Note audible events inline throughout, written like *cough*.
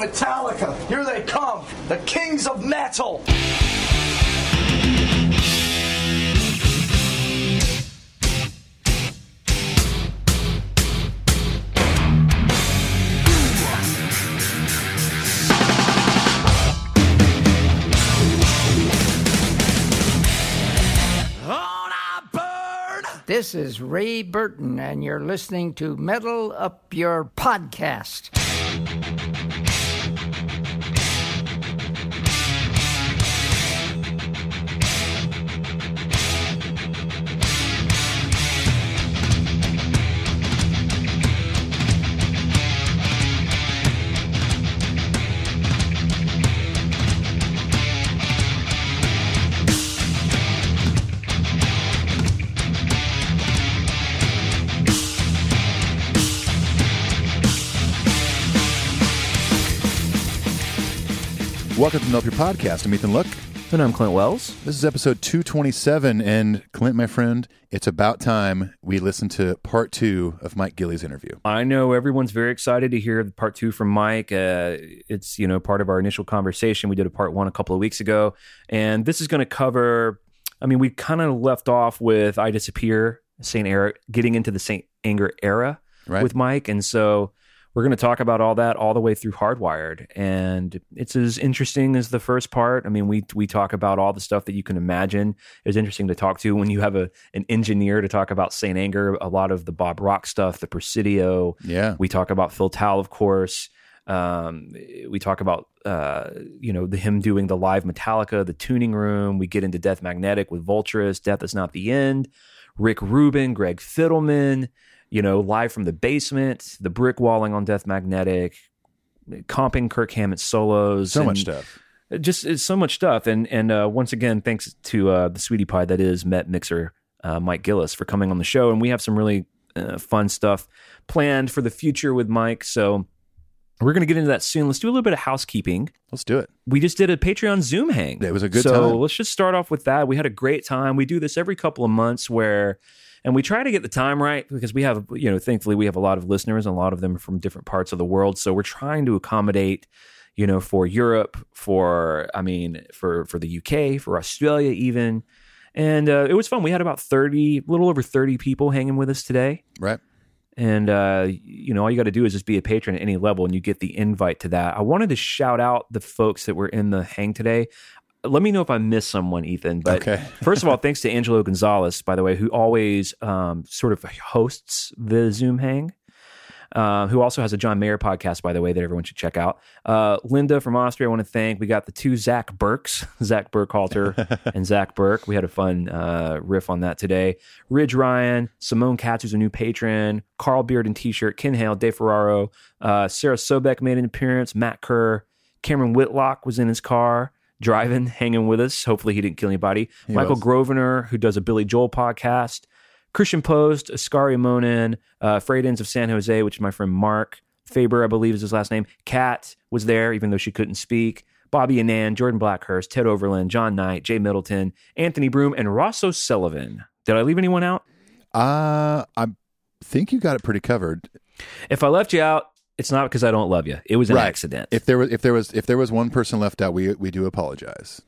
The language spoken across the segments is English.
Metallica, here they come, the kings of metal. This is Ray Burton, and you're listening to Metal Up Your Podcast. Welcome to Melp Your Podcast. I'm Ethan Luck. And I'm Clint Wells. This is episode 227. And Clint, my friend, it's about time we listen to part two of Mike Gilly's interview. I know everyone's very excited to hear part two from Mike. Uh, it's, you know, part of our initial conversation. We did a part one a couple of weeks ago. And this is going to cover, I mean, we kind of left off with I Disappear, St. Era, getting into the St. Anger era Right. with Mike. And so we're going to talk about all that all the way through Hardwired, and it's as interesting as the first part. I mean, we we talk about all the stuff that you can imagine. It's interesting to talk to when you have a an engineer to talk about Saint Anger, a lot of the Bob Rock stuff, the Presidio. Yeah. we talk about Phil Towle, of course. Um, we talk about uh, you know the him doing the live Metallica, the tuning room. We get into Death Magnetic with Vulturous, Death is not the end. Rick Rubin, Greg Fidelman, you know, live from the basement, the brick walling on Death Magnetic, comping Kirk Hammett solos, So much stuff. Just it's so much stuff, and and uh, once again, thanks to uh, the sweetie pie that is Met Mixer, uh, Mike Gillies, for coming on the show, and we have some really uh, fun stuff planned for the future with Mike. So we're going to get into that soon. Let's do a little bit of housekeeping Let's do it. we just did a Patreon Zoom hang. It was a good so time. let's just start off with that. We had a great time. We do this every couple of months where, and we try to get the time right because we have, you know, thankfully we have a lot of listeners and a lot of them are from different parts of the world. So we're trying to accommodate, you know, for Europe, for, I mean, for, for the UK, for Australia even. And uh, it was fun. We had about 30, a little over 30 people hanging with us today. Right. And uh, you know, all you got to do is just be a patron at any level, and you get the invite to that. I wanted to shout out the folks that were in the hang today. Let me know if I missed someone, Ethan. But Okay. *laughs* first of all, thanks to Angelo Gonzalez, by the way, who always um, sort of hosts the Zoom hang. Uh, who also has a John Mayer podcast, by the way, that everyone should check out. Uh, Linda from Austria, I want to thank. We got the two Zach Burks, *laughs* Zach Burkhalter *laughs* and Zach Burke. We had a fun uh, riff on that today. Ridge Ryan, Simone Katz, who's a new patron, Carl Beard and T-shirt, Ken Hale, Dave Ferraro, uh, Sarah Sobek made an appearance, Matt Kerr, Cameron Whitlock was in his car driving, hanging with us. Hopefully, he didn't kill anybody. Michael was. Grosvenor, who does a Billy Joel podcast. Christian Post, Ascari Monin, uh, of San Jose, which is my friend Mark Faber, I believe is his last name. Kat was there, even though she couldn't speak. Bobby Anand, Jordan Blackhurst, Ted Overland, John Knight, Jay Middleton, Anthony Broom, and Ross O'Sullivan. Did I leave anyone out? Uh, I think you got it pretty covered. If I left you out, it's not because I don't love you. It was an Right. accident. If there was if there was if there was one person left out, we we do apologize.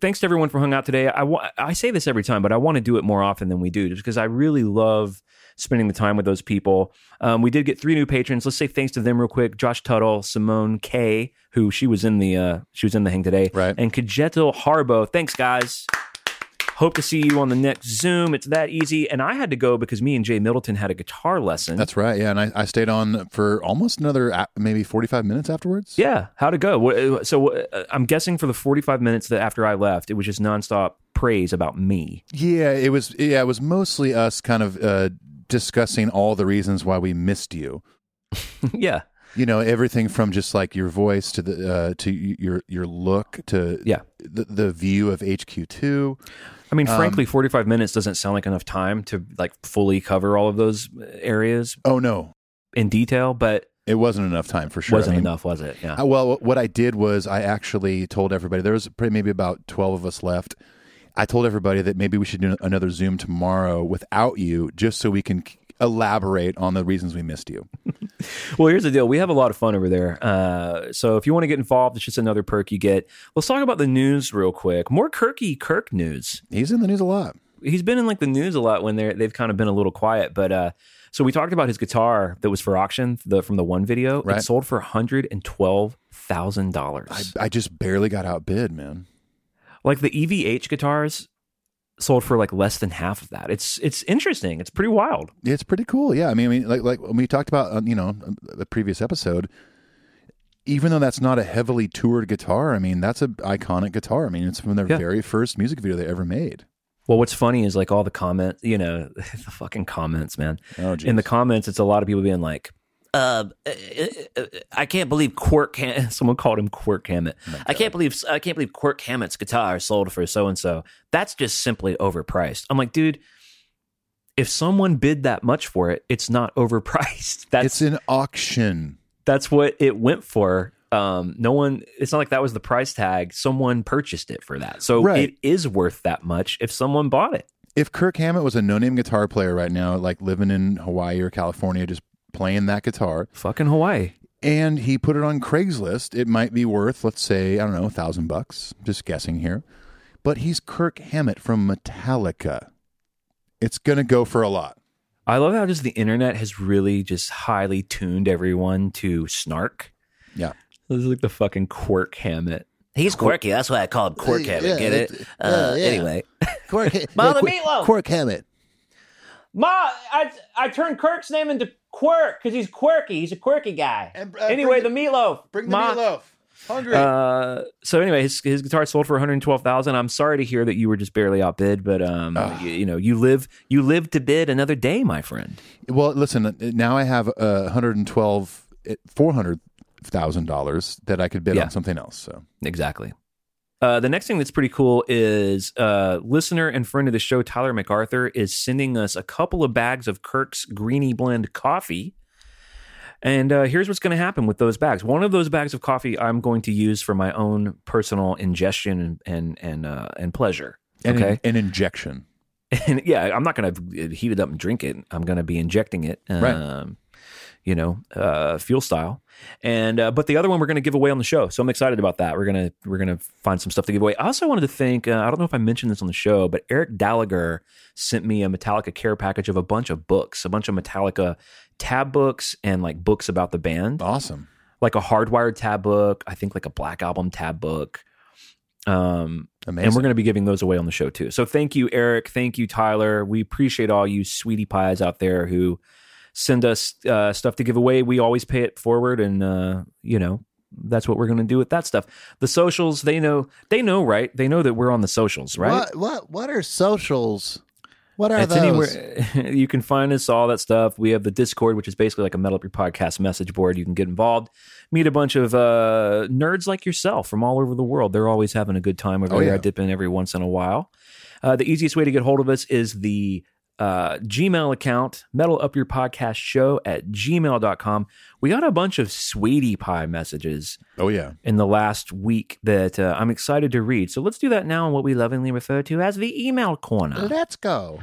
thanks to everyone for hung out today. I wa- I say this every time, but I want to do it more often than we do, just because I really love spending the time with those people. Um, we did get three new patrons. Let's say thanks to them real quick: Josh Tuttle, Simone K, who she was in the uh, she was in the hang today, Right. And Kajeto Harbo. Thanks, guys. Hope to see you on the next Zoom. It's that easy. And I had to go because me and Jay Middleton had a guitar lesson. That's right. Yeah, and I, I stayed on for almost another uh, maybe forty five minutes afterwards. Yeah, how'd it go? So uh, I'm guessing for the 45 minutes that after I left, it was just nonstop praise about me. Yeah, it was. Yeah, it was mostly us kind of uh, discussing all the reasons why we missed you. *laughs* yeah, You know, everything from just like your voice to the uh, to your your look to Yeah. the the view of HQ two. I mean, Um, frankly, 45 minutes doesn't sound like enough time to like fully cover all of those areas Oh no, in detail, but it wasn't enough time for sure. wasn't I mean, enough, was it? Yeah. Uh, well, what I did was I actually told everybody there was maybe about twelve of us left. I told everybody that maybe we should do another Zoom tomorrow without you, just so we can elaborate on the reasons we missed you. *laughs* *laughs* Well, here's the deal. We have a lot of fun over there. Uh, so if you want to get involved, it's just another perk you get. Let's talk about the news real quick. More Kirky Kirk news. He's in the news a lot. He's been in like the news a lot when they're they've kind of been a little quiet. But uh, so we talked about his guitar that was for auction the from the one video. Right. It sold for hundred and twelve thousand I, dollars. I just barely got outbid, man. Like the EVH guitars sold for like less than half of that. It's it's interesting. It's pretty wild. It's pretty cool. Yeah, I mean, I mean, like like when we talked about, uh, you know, the previous episode. Even though that's not a heavily toured guitar, I mean, that's an iconic guitar. I mean, it's from their Yeah. very first music video they ever made. Well, what's funny is like all the comments, you know, *laughs* the fucking comments, man. Oh, In the comments, it's a lot of people being like, uh, uh, uh, I can't believe Quirk. Ham- *laughs* Someone called him Quirk Hammett. I can't believe I can't believe Quirk Hammett's guitar sold for so and so. That's just simply overpriced. I'm like, dude, if someone bid that much for it, it's not *laughs* overpriced. That's It's an auction. that's what it went for. Um, no one. It's not like that was the price tag. Someone purchased it for that, so Right. it is worth that much if someone bought it. If Kirk Hammett was a no-name guitar player right now, like living in Hawaii or California, just playing that guitar, Fucking Hawaii. and he put it on Craigslist, it might be worth, let's say, I don't know, a thousand bucks. Just guessing here. But he's Kirk Hammett from Metallica. It's gonna go for a lot. I love how just the internet has really just highly tuned everyone to snark. Yeah. This is like the fucking quirk Hammett. He's quirky. That's why I call him Quirk Hammett. Get it? Uh, Anyway, Quirk, Ma, *laughs* the Quirk- meatloaf. Quirk Hammett. Ma, I I turned Kirk's name into Quirk because he's quirky. He's a quirky guy. And, uh, anyway, bring the meatloaf. Bring the Ma. meatloaf. Hungry. Uh, so anyway, his his guitar sold for one hundred twelve thousand. I'm sorry to hear that you were just barely outbid, but um, you, you know, you live you live to bid another day, my friend. well, listen. Now I have uh, 112, four hundred thousand dollars that I could bid Yeah. on something else. So Exactly. Uh, the next thing that's pretty cool is uh, listener and friend of the show, Tyler MacArthur, is sending us a couple of bags of Kirk's Greeny Blend coffee. And uh, here's what's going to happen with those bags. One of those bags of coffee I'm going to use for my own personal ingestion and and and, uh, and pleasure. okay, an injection. *laughs* and yeah, I'm not going to heat it up and drink it. I'm going to be injecting it, um, Right. You know, uh, fuel style. And uh, but the other one we're going to give away on the show, so I'm excited about that. We're gonna we're gonna find some stuff to give away. I also wanted to thank uh, I don't know if I mentioned this on the show, but Eric Gallagher sent me a Metallica care package of a bunch of books, a bunch of Metallica tab books and like books about the band Awesome. like a hardwired tab book i think like a black album tab book um Amazing. and we're going to be giving those away on the show too so thank you eric thank you tyler we appreciate all you sweetie pies out there who send us uh, stuff to give away. We always pay it forward and uh, you know that's what we're going to do with that stuff. The socials they know they know right? They know that we're on the socials right? What what what are socials? What are it's those? anywhere *laughs* you can find us all that stuff. We have the discord which is basically like a metal up your podcast message board. You can get involved. Meet a bunch of uh, nerds like yourself from all over the world. They're always having a good time over Oh, there. Yeah. i dip in every once in a while. Uh, the easiest way to get hold of us is the uh, gmail account metal up your podcast show at gmail.com we got a bunch of sweetie pie messages oh yeah. in the last week that uh, i'm excited to read so let's do that now in what we lovingly refer to as the email corner Let's go.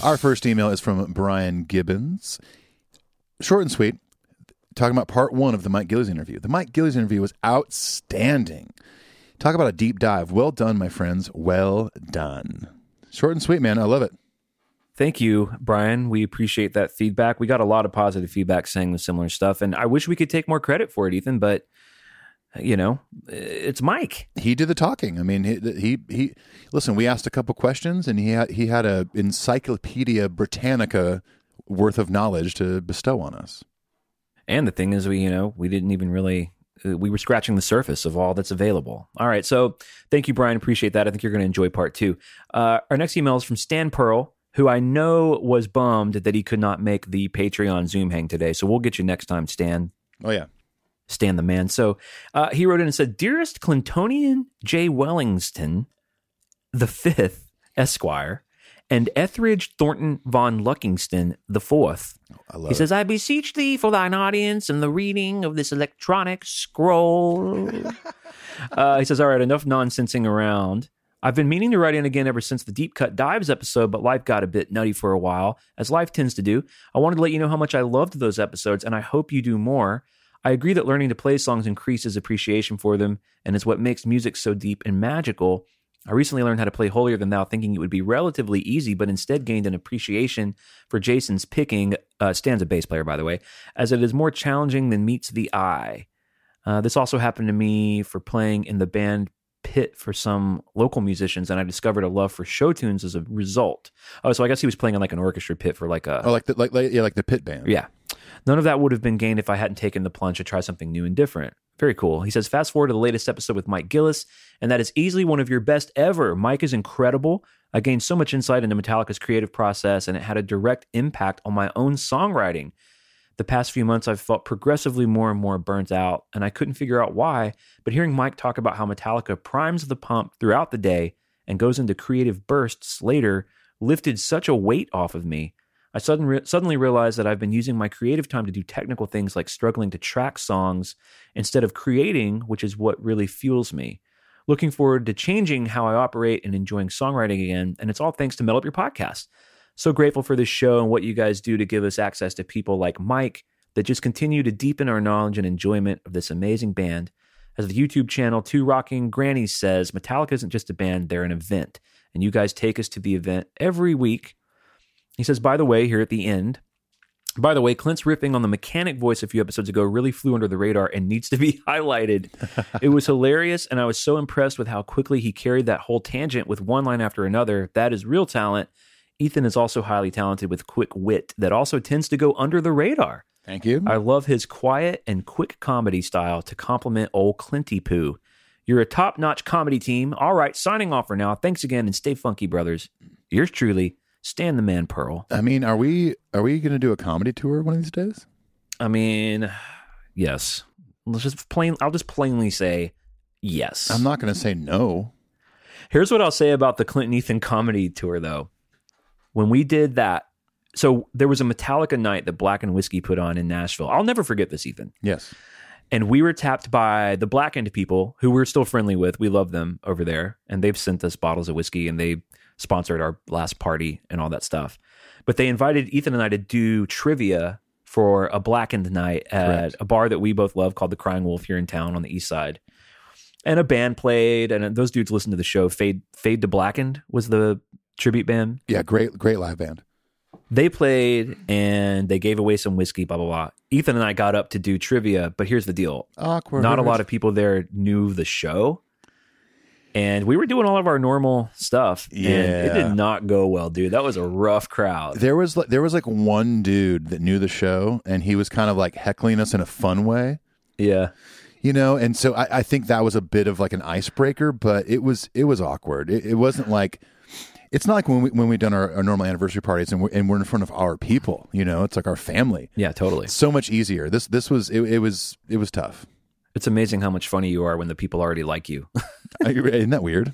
Our first email is from Brian Gibbons. Short and sweet, talking about part one of the Mike Gillies interview. The Mike Gillies interview was outstanding. Talk about a deep dive. Well done, my friends. Well done. Short and sweet, man. I love it. Thank you, Brian. We appreciate that feedback. We got a lot of positive feedback saying the similar stuff, and I wish we could take more credit for it, Ethan. But uh, you know, it's Mike. He did the talking. I mean, he he, he listen. We asked a couple questions, and he had he had a Encyclopedia Britannica worth of knowledge to bestow on us. And the thing is, we you know we didn't even really uh, we were scratching the surface of all that's available. All right, so thank you, Brian. Appreciate that. I think you're going to enjoy part two. Uh, our next email is from Stan Pearl, who I know was bummed that he could not make the Patreon Zoom hang today. So we'll get you next time, Stan. Oh yeah. Stan the man. So uh, he wrote in and said, Dearest Clintonian J. Wellingston, the fifth Esquire, and Etheridge Thornton von Luckingston the fourth. I love He says, I beseech thee for thine audience and the reading of this electronic scroll. *laughs* uh, he says, All right, enough nonsensing around. I've been meaning to write in again ever since the Deep Cut Dives episode, but life got a bit nutty for a while, as life tends to do. I wanted to let you know how much I loved those episodes, and I hope you do more. I agree that learning to play songs increases appreciation for them and is what makes music so deep and magical. I recently learned how to play Holier Than Thou, thinking it would be relatively easy, but instead gained an appreciation for Jason's picking, uh, Stan's a bass player, by the way, as it is more challenging than meets the eye. Uh, this also happened to me for playing in the band Pit for some local musicians, and I discovered a love for show tunes as a result. Oh, so I guess he was playing in like an orchestra pit for like a Oh, like the like, like yeah, like the pit band. yeah. None of that would have been gained if I hadn't taken the plunge to try something new and different. Very cool. He says, fast forward to the latest episode with Mike Gillies, and that is easily one of your best ever. Mike is incredible. I gained so much insight into Metallica's creative process, and it had a direct impact on my own songwriting. The past few months, I've felt progressively more and more burnt out, and I couldn't figure out why. But hearing Mike talk about how Metallica primes the pump throughout the day and goes into creative bursts later lifted such a weight off of me. I sudden re- suddenly realized that I've been using my creative time to do technical things like struggling to track songs instead of creating, which is what really fuels me. Looking forward to changing how I operate and enjoying songwriting again, and it's all thanks to Metal Up Your Podcast. So grateful for this show and what you guys do to give us access to people like Mike that just continue to deepen our knowledge and enjoyment of this amazing band. As the YouTube channel Two Rocking Grannies says, Metallica isn't just a band, they're an event. And you guys take us to the event every week. He says, by the way, here at the end, by the way, Clint's riffing on the mechanic voice a few episodes ago really flew under the radar and needs to be *laughs* highlighted. it was hilarious, and I was so impressed with how quickly he carried that whole tangent with one line after another. That is real talent. Ethan is also highly talented with quick wit that also tends to go under the radar. Thank you. I love his quiet and quick comedy style to complement old Clinty Poo. You're a top notch comedy team. All right, signing off for now. Thanks again and stay funky, brothers. Yours truly, Stan the Man Pearl. I mean, are we are we going to do a comedy tour one of these days? I mean, yes. Let's just plain. I'll just plainly say yes. I'm not going to say no. Here's what I'll say about the Clinton Ethan comedy tour, though. When we did that, so there was a Metallica night that Blackened Whiskey put on in Nashville. I'll never forget this, Ethan. Yes. And we were tapped by the Blackened people who we're still friendly with. We love them over there. And they've sent us bottles of whiskey and they sponsored our last party and all that stuff. But they invited Ethan and I to do trivia for a Blackened night at Correct. a bar that we both love called the Crying Wolf here in town on the east side. And a band played, and those dudes listened to the show. Fade, Fade to Blackened was the tribute band Yeah, great great live band. they played and they gave away some whiskey, blah, blah, blah. Ethan and I got up to do trivia, but here's the deal. Awkward. Not a lot of people there knew the show. And we were doing all of our normal stuff. And it did not go well, dude. That was a rough crowd. There was like there was like one dude that knew the show, and he was kind of like heckling us in a fun way, Yeah. you know. And so I, I think that was a bit of like an icebreaker, but it was it was awkward. It, it wasn't like it's not like when we when we've done our, our normal anniversary parties and we're and we're in front of our people, you know. It's like our family. Yeah, totally. So much easier. This this was it, it was it was tough. It's amazing how much funny you are when the people already like you. *laughs* Isn't that weird?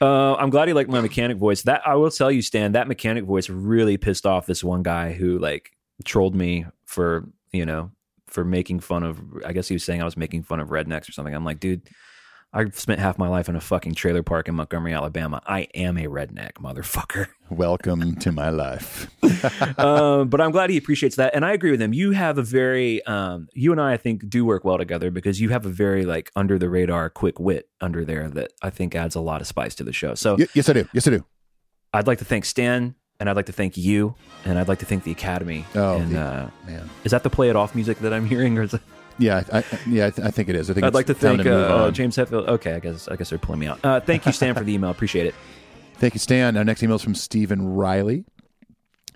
Uh, I'm glad he liked my mechanic voice. That I will tell you, Stan, that mechanic voice really pissed off this one guy who like trolled me for you know for making fun of. I guess he was saying I was making fun of rednecks or something. I'm like, dude, I spent half my life in a fucking trailer park in Montgomery, Alabama. I am a redneck, motherfucker. *laughs* Welcome to my life. um, *laughs* but I'm glad he appreciates that, and I agree with him. You have a very, um, you and I, I think, do work well together because you have a very like under the radar, quick wit under there that I think adds a lot of spice to the show. So Y- yes, I do. Yes, I do. I'd like to thank Stan, and I'd like to thank you, and I'd like to thank the Academy. Oh, and the- uh, Man. is that the play it off music that I'm hearing, or is it? Yeah, I, yeah, I, th- I think it is. I think I'd like to thank uh. James Hetfield. Okay, I guess I guess they're pulling me out. Uh, thank you, Stan, for the email. Appreciate it. Thank you, Stan. Our next email is from Stephen Reilly.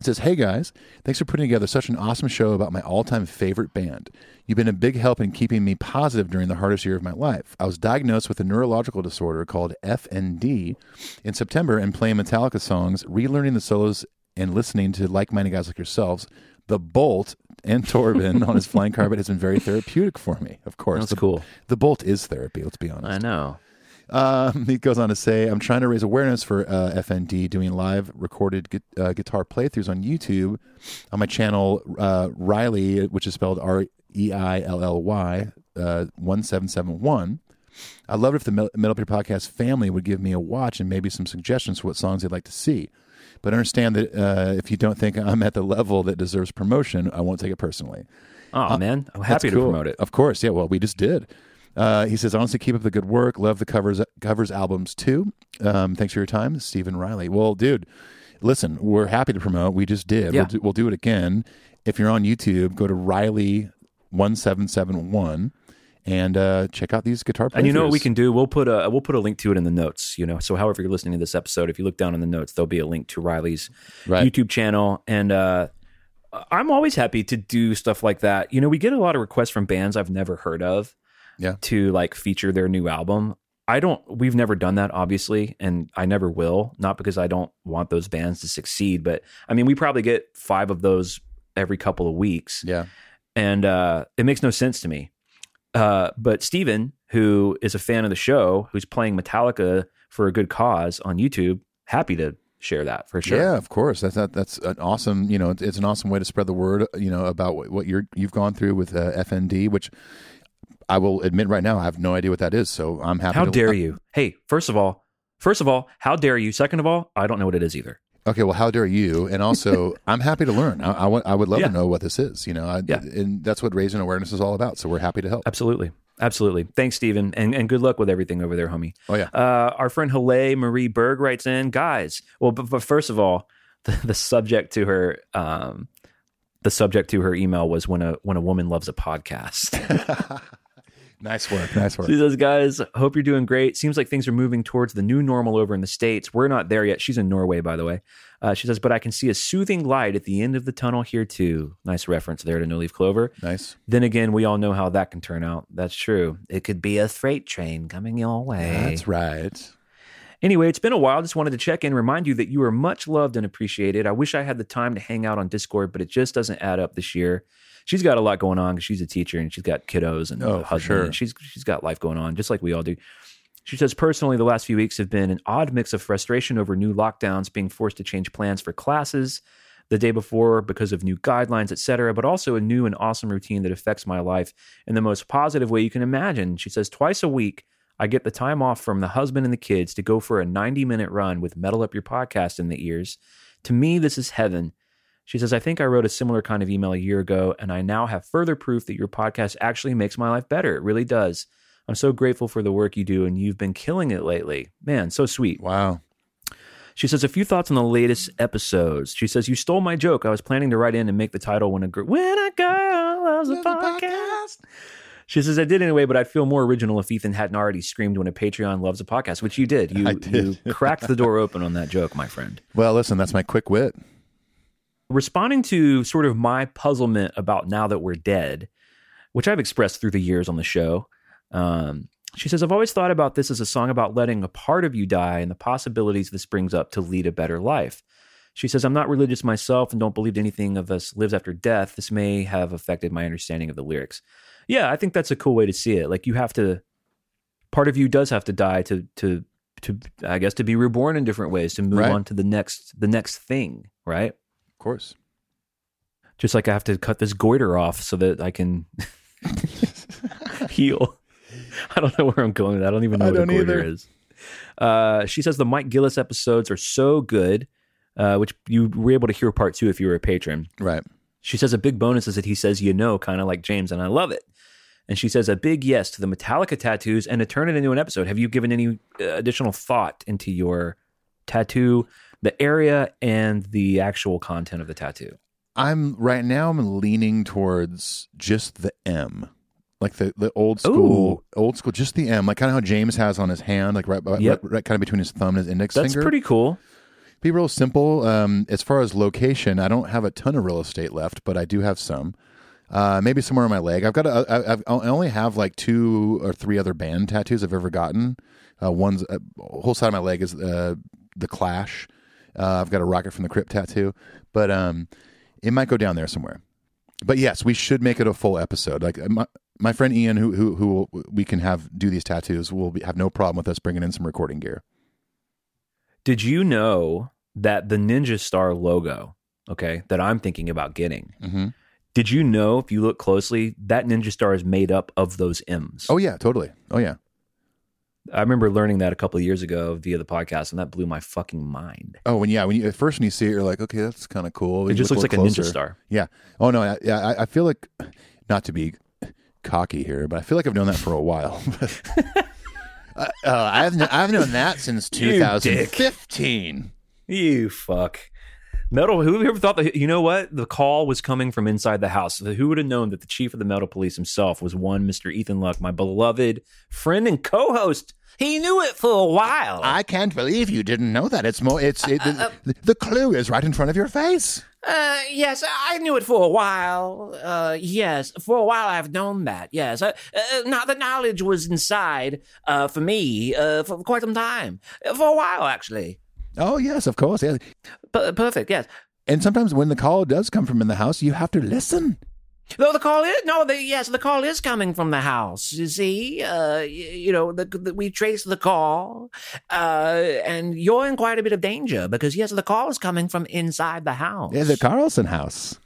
It says, Hey guys, thanks for putting together such an awesome show about my all time favorite band. You've been a big help in keeping me positive during the hardest year of my life. I was diagnosed with a neurological disorder called FND in September and playing Metallica songs, relearning the solos, and listening to like minded guys like yourselves. The Bolt and Torben on his flying carpet has been very therapeutic for me, of course. That's the, cool. The Bolt is therapy, let's be honest. I know. Um, he goes on to say, I'm trying to raise awareness for uh, FND doing live recorded gu- uh, guitar playthroughs on YouTube on my channel, uh, Reilly, which is spelled R E I L L Y, uh, 1771. I'd love it if the Metal Up Podcast family would give me a watch and maybe some suggestions for what songs they'd like to see. But understand that uh, if you don't think I'm at the level that deserves promotion, I won't take it personally. Oh, uh, man. I'm happy cool. to promote it. Of course. Yeah. Well, we just did. Uh, he says, honestly, keep up the good work. Love the covers covers albums too. Um, thanks for your time, Stephen Reilly. Well, dude, listen, we're happy to promote. We just did. Yeah. We'll, do, we'll do it again. If you're on YouTube, go to Reilly1771 and uh, check out these guitar. Players. And you know what we can do? We'll put a we'll put a link to it in the notes. You know, so however you're listening to this episode, if you look down in the notes, there'll be a link to Reilly's Right. YouTube channel. And uh, I'm always happy to do stuff like that. You know, we get a lot of requests from bands I've never heard of, Yeah. to like feature their new album. I don't. We've never done that, obviously, and I never will. Not because I don't want those bands to succeed, but I mean, we probably get five of those every couple of weeks Yeah. and uh, it makes no sense to me. Uh, but Steven, who is a fan of the show, who's playing Metallica for a good cause on YouTube, happy to share that for sure. Yeah, of course. That's that, that's an awesome. You know, it's an awesome way to spread the word. You know about what, what you're you've gone through with uh, FND, which I will admit right now I have no idea what that is. So I'm happy. How to, dare you? Hey, first of all, first of all, how dare you? Second of all, I don't know what it is either. Okay, well, how dare you? And also, *laughs* I'm happy to learn. I, I, would- I would love Yeah. to know what this is. You know, I, Yeah. and that's what raising awareness is all about. So we're happy to help. Absolutely. Absolutely. Thanks, Stephen. And, and good luck with everything over there, homie. Oh yeah, Uh, our friend Helene Marie Berg writes in, guys. Well, but, but first of all, *laughs* the, the subject to her, um, the subject to her email was when a when a woman loves a podcast. *laughs* nice work, nice work. she says, guys, hope you're doing great. Seems like things are moving towards the new normal over in the states. We're not there yet. She's in Norway, by the way. Uh, she says, but I can see a soothing light at the end of the tunnel here too. Nice reference there to No Leaf Clover. Nice. Then again, we all know how that can turn out. That's true. It could be a freight train coming your way. That's right. Anyway, it's been a while. Just wanted to check in, remind you that you are much loved and appreciated. I wish I had the time to hang out on Discord, but it just doesn't add up this year. She's got a lot going on because she's a teacher and she's got kiddos and Oh, a husband. sure. And she's she's got life going on, just like we all do. She says, personally, the last few weeks have been an odd mix of frustration over new lockdowns, being forced to change plans for classes the day before because of new guidelines, etc., but also a new and awesome routine that affects my life in the most positive way you can imagine. She says, twice a week, I get the time off from the husband and the kids to go for a 90 minute run with Metal Up Your Podcast in the ears. To me, this is heaven. She says, I think I wrote a similar kind of email a year ago, and I now have further proof that your podcast actually makes my life better. It really does. I'm so grateful for the work you do, and you've been killing it lately. Man, so sweet. Wow. She says a few thoughts on the latest episodes. She says you stole my joke. I was planning to write in and make the title when a girl when a girl loves a podcast. She says I did anyway, but I'd feel more original if Ethan hadn't already screamed when a Patreon loves a podcast, which you did. *laughs* You did. you cracked the door open on that joke, my friend. Well, listen, that's my quick wit. Responding to sort of my puzzlement about now that we're dead, which I've expressed through the years on the show. Um, she says, I've always thought about this as a song about letting a part of you die and the possibilities this brings up to lead a better life. She says, I'm not religious myself and don't believe anything of us lives after death. This may have affected my understanding of the lyrics. Yeah, I think that's a cool way to see it. Like you have to, part of you does have to die to, to, to, I guess, to be reborn in different ways, to move Right. on to the next, the next thing, right? Of course. just like I have to cut this goiter off so that I can *laughs* heal. I don't know where I'm going. I don't even know I what a goiter either. is. Uh, she says the Mike Gillies episodes are so good, uh, which you were able to hear part two if you were a patron. Right. She says a big bonus is that he says you know, kind of like James, and I love it. And she says a big yes to the Metallica tattoos and to turn it into an episode. Have you given any uh, additional thought into your tattoo, the area, and the actual content of the tattoo? I'm right now. I'm leaning towards just the M, like the the old school, old school, just the M, like kind of how James has on his hand, like right, right, Yep. right, kind of between his thumb and his index That's finger. That's pretty cool. Be real simple. Um, as far as location, I don't have a ton of real estate left, but I do have some. Uh, maybe somewhere on my leg. I've got. A, I, I've, I only have like two or three other band tattoos I've ever gotten. Uh, one's uh, whole side of my leg is uh, the Clash. Uh, I've got a Rocket from the Crypt tattoo, but um, it might go down there somewhere. But yes, we should make it a full episode. Like my, my friend Ian, who who who will, we can have do these tattoos, will be, have no problem with us bringing in some recording gear. Did you know that the Ninja Star logo, okay, that I'm thinking about getting, Mm-hmm. did you know if you look closely, that Ninja Star is made up of those M's? Oh yeah, totally. Oh yeah. I remember learning that a couple of years ago via the podcast, and that blew my fucking mind. Oh, when yeah, when you at first when you see it, you're like, okay, that's kind of cool. It You just look looks like a Ninja. Star. Yeah. Oh no. I- Yeah. I, I feel like not to be cocky here, but I feel like I've known that for a while. *laughs* uh, oh, I've I've known that since You dick. 2015. You fuck. Metal. Who ever thought that? You know what? The call was coming from inside the house. Who would have known that the chief of the Metal Police himself was one Mister Ethan Luck, my beloved friend and co-host. He knew it for a while. I can't believe you didn't know that. It's more. It's it, the, the clue is right in front of your face. Uh, yes, I knew it for a while. Uh, yes, for a while I've known that. Yes, uh, uh, now the knowledge was inside uh, for me uh, for quite some time, Uh, for a while actually. Oh yes, of course. P- perfect. Yes. And sometimes when the call does come from in the house, you have to listen. Though the call is no, the, yes, the call is coming from the house. You see, uh, y- you know, the, the, we trace the call, uh, and you're in quite a bit of danger because yes, the call is coming from inside the house. Yeah, the Carlson house.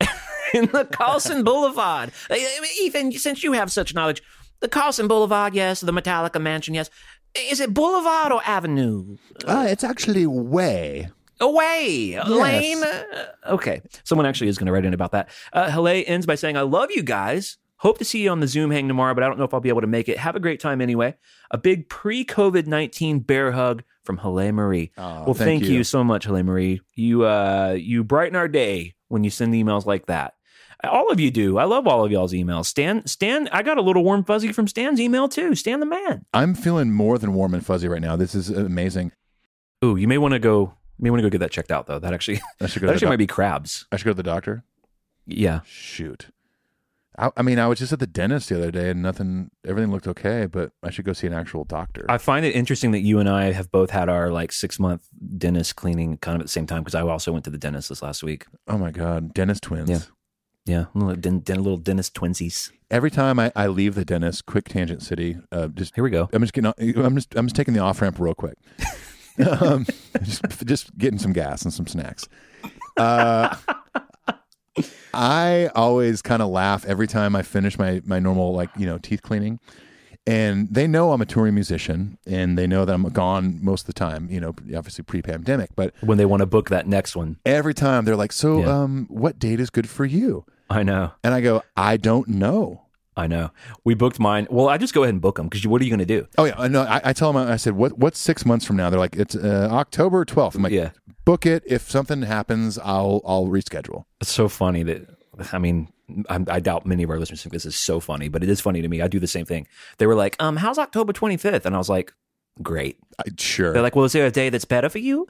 *laughs* in the Carlson Boulevard. Uh, Ethan, since you have such knowledge, the Carlson Boulevard, yes, the Metallica Mansion, yes. Is it Boulevard or Avenue? Uh, it's actually way. Away, lane. Uh, okay, someone actually is going to write in about that. Uh, Hele ends by saying, "I love you guys. Hope to see you on the Zoom hang tomorrow, but I don't know if I'll be able to make it. Have a great time anyway. A big pre-COVID nineteen bear hug from Hele Marie. Aw, well, thank thank, you. you. so much, Hele Marie. You uh, you brighten our day when you send emails like that. All of you do. I love all of y'all's emails. Stan, Stan, I got a little warm fuzzy from Stan's email too. Stan the man. I'm feeling more than warm and fuzzy right now. This is amazing. Ooh, you may want to go. You may want to go get that checked out though. That actually, should go. *laughs* that actually the might be crabs. I should go to the doctor. Yeah. Shoot. I, I mean, I was just at the dentist the other day, and nothing. Everything looked okay, but I should go see an actual doctor. I find it interesting that you and I have both had our like six month dentist cleaning kind of at the same time because I also went to the dentist this last week. oh my god, dentist twins. Yeah. Yeah, little, den, den, little dentist twinsies. Every time I, I leave the dentist, quick tangent city. Uh, just Here we go. I'm just getting. I'm just. I'm just taking the off ramp real quick. *laughs* um, just, just getting some gas and some snacks. Uh, I always kind of laugh every time I finish my my normal like you know teeth cleaning, and they know I'm a touring musician, and they know that I'm gone most of the time. You know, obviously pre-pandemic, but When they want to book that next one, every time they're like, "So, Yeah. um, what date is good for you?" I know, And I go, "I don't know." I know. We booked mine. Well, I just go ahead and book them because what are you going to do? Oh yeah, I know. I, I tell them. I said, "What? What's six months from now?" They're like, "It's uh, October 12th. I'm like, Yeah. book it. If something happens, I'll I'll reschedule." It's so funny that I mean, I, I doubt many of our listeners think this is so funny, but it is funny to me. I do the same thing. They were like, "Um, how's October 25th?" And I was like, "Great." I, sure. They're like, "Well, is there a day that's better for you?"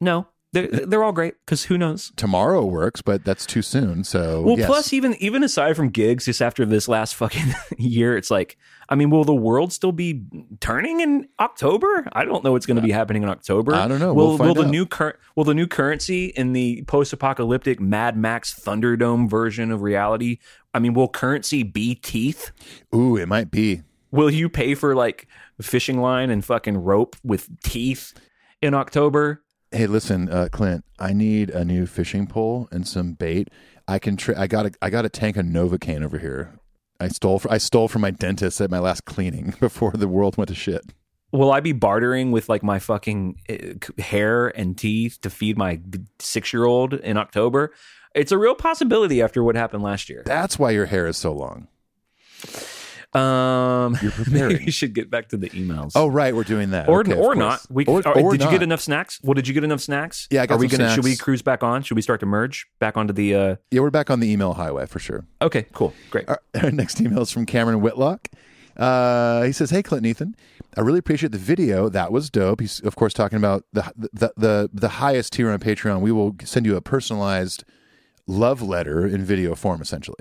No, they're they're all great because who knows? tomorrow works, but that's too soon. So Well, yes. plus even even aside from gigs, just after this last fucking *laughs* year, it's like, I mean, will the world still be turning in October? I don't know what's going to be happening in October. I don't know. Will, We'll will the out. new cur- will the new currency in the post-apocalyptic Mad Max Thunderdome version of reality? I mean, will currency be teeth? ooh, it might be. Will you pay for like fishing line and fucking rope with teeth in October? Hey, listen, uh, Clint. I need a new fishing pole and some bait. I can. Tra- I got. A, I got a tank of Novocaine over here. I stole. I stole from my dentist at my last cleaning *laughs* before the world went to shit. Will I be bartering with like my fucking uh, hair and teeth to feed my six year old in October? It's a real possibility after what happened last year. That's why your hair is so long. Um, You're preparing. *laughs* maybe we should get back to the emails. Oh, right. We're doing that. or Okay, of or course. not. We Or- or- did you not. get enough snacks? Well, did you get enough snacks? Yeah, I got Are we some gonna? Should we cruise back on? Should we start to merge back onto the? uh Yeah, we're back on the email highway for sure. Okay, cool, great. Our, *laughs* our next email is from Cameron Whitlock. Uh, he says, "Hey, Clint and Ethan, I really appreciate the video. That was dope. He's of course talking about the the the, the highest tier on Patreon. We will send you a personalized love letter in video form, essentially.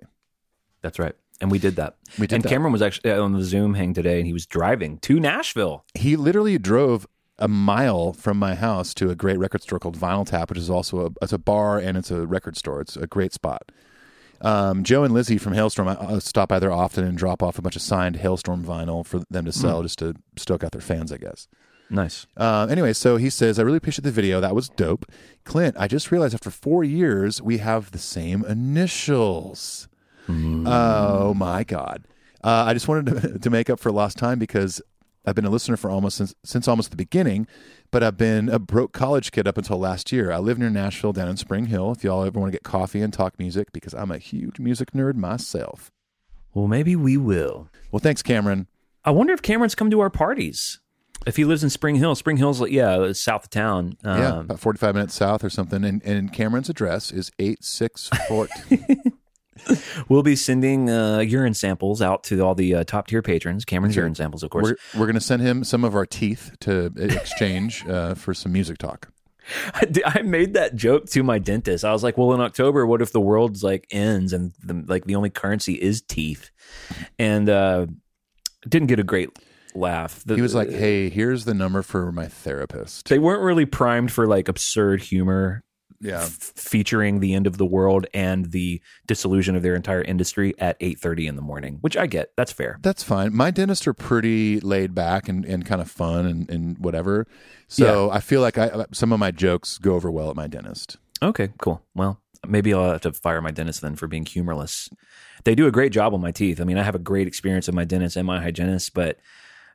That's right. And we did that. We did and that. Cameron was actually on the Zoom hang today, and he was driving to Nashville. He literally drove." A mile from my house to a great record store called Vinyl Tap, which is also a it's a bar and it's a record store. It's a great spot. Um, Joe and Lzzy from Halestorm I, stop by there often and drop off a bunch of signed Halestorm vinyl for them to sell, just to stoke out their fans, I guess. Nice. Uh, anyway, so he says, I really appreciate the video. That was dope. Clint, I just realized after four years, we have the same initials. Oh, my God. Uh, I just wanted to, *laughs* to make up for lost time because I've been a listener for almost since, since almost the beginning, but I've been a broke college kid up until last year. I live near Nashville down in Spring Hill. If y'all ever want to get coffee and talk music, because I'm a huge music nerd myself. Well, maybe we will. Well, thanks, Cameron. I wonder if Cameron's come to our parties. If he lives in Spring Hill, Spring Hill's yeah, south of town. Um, yeah, about 45 minutes south or something. And, and Cameron's address is 864. *laughs* *laughs* We'll be sending uh, urine samples out to all the uh, top tier patrons. Cameron's urine samples, of course. we're we're going to send him some of our teeth to exchange *laughs* uh, for some music talk. I I made that joke to my dentist. I was like, "Well, in October, what if the world's like ends and the, like the only currency is teeth?" And uh, didn't get a great laugh. The- He was like, "Hey, here's the number for my therapist." they weren't really primed for like absurd humor Yeah, f- featuring the end of the world and the dissolution of their entire industry at 8:30 in the morning, which I get. That's fair. that's fine. My dentists are pretty laid back and, and kind of fun and, and whatever. So I feel like I uh, some of my jokes go over well at my dentist. Okay, cool. Well, maybe I'll have to fire my dentist then for being humorless. They do a great job on my teeth. I mean, I have a great experience with my dentist and my hygienist, but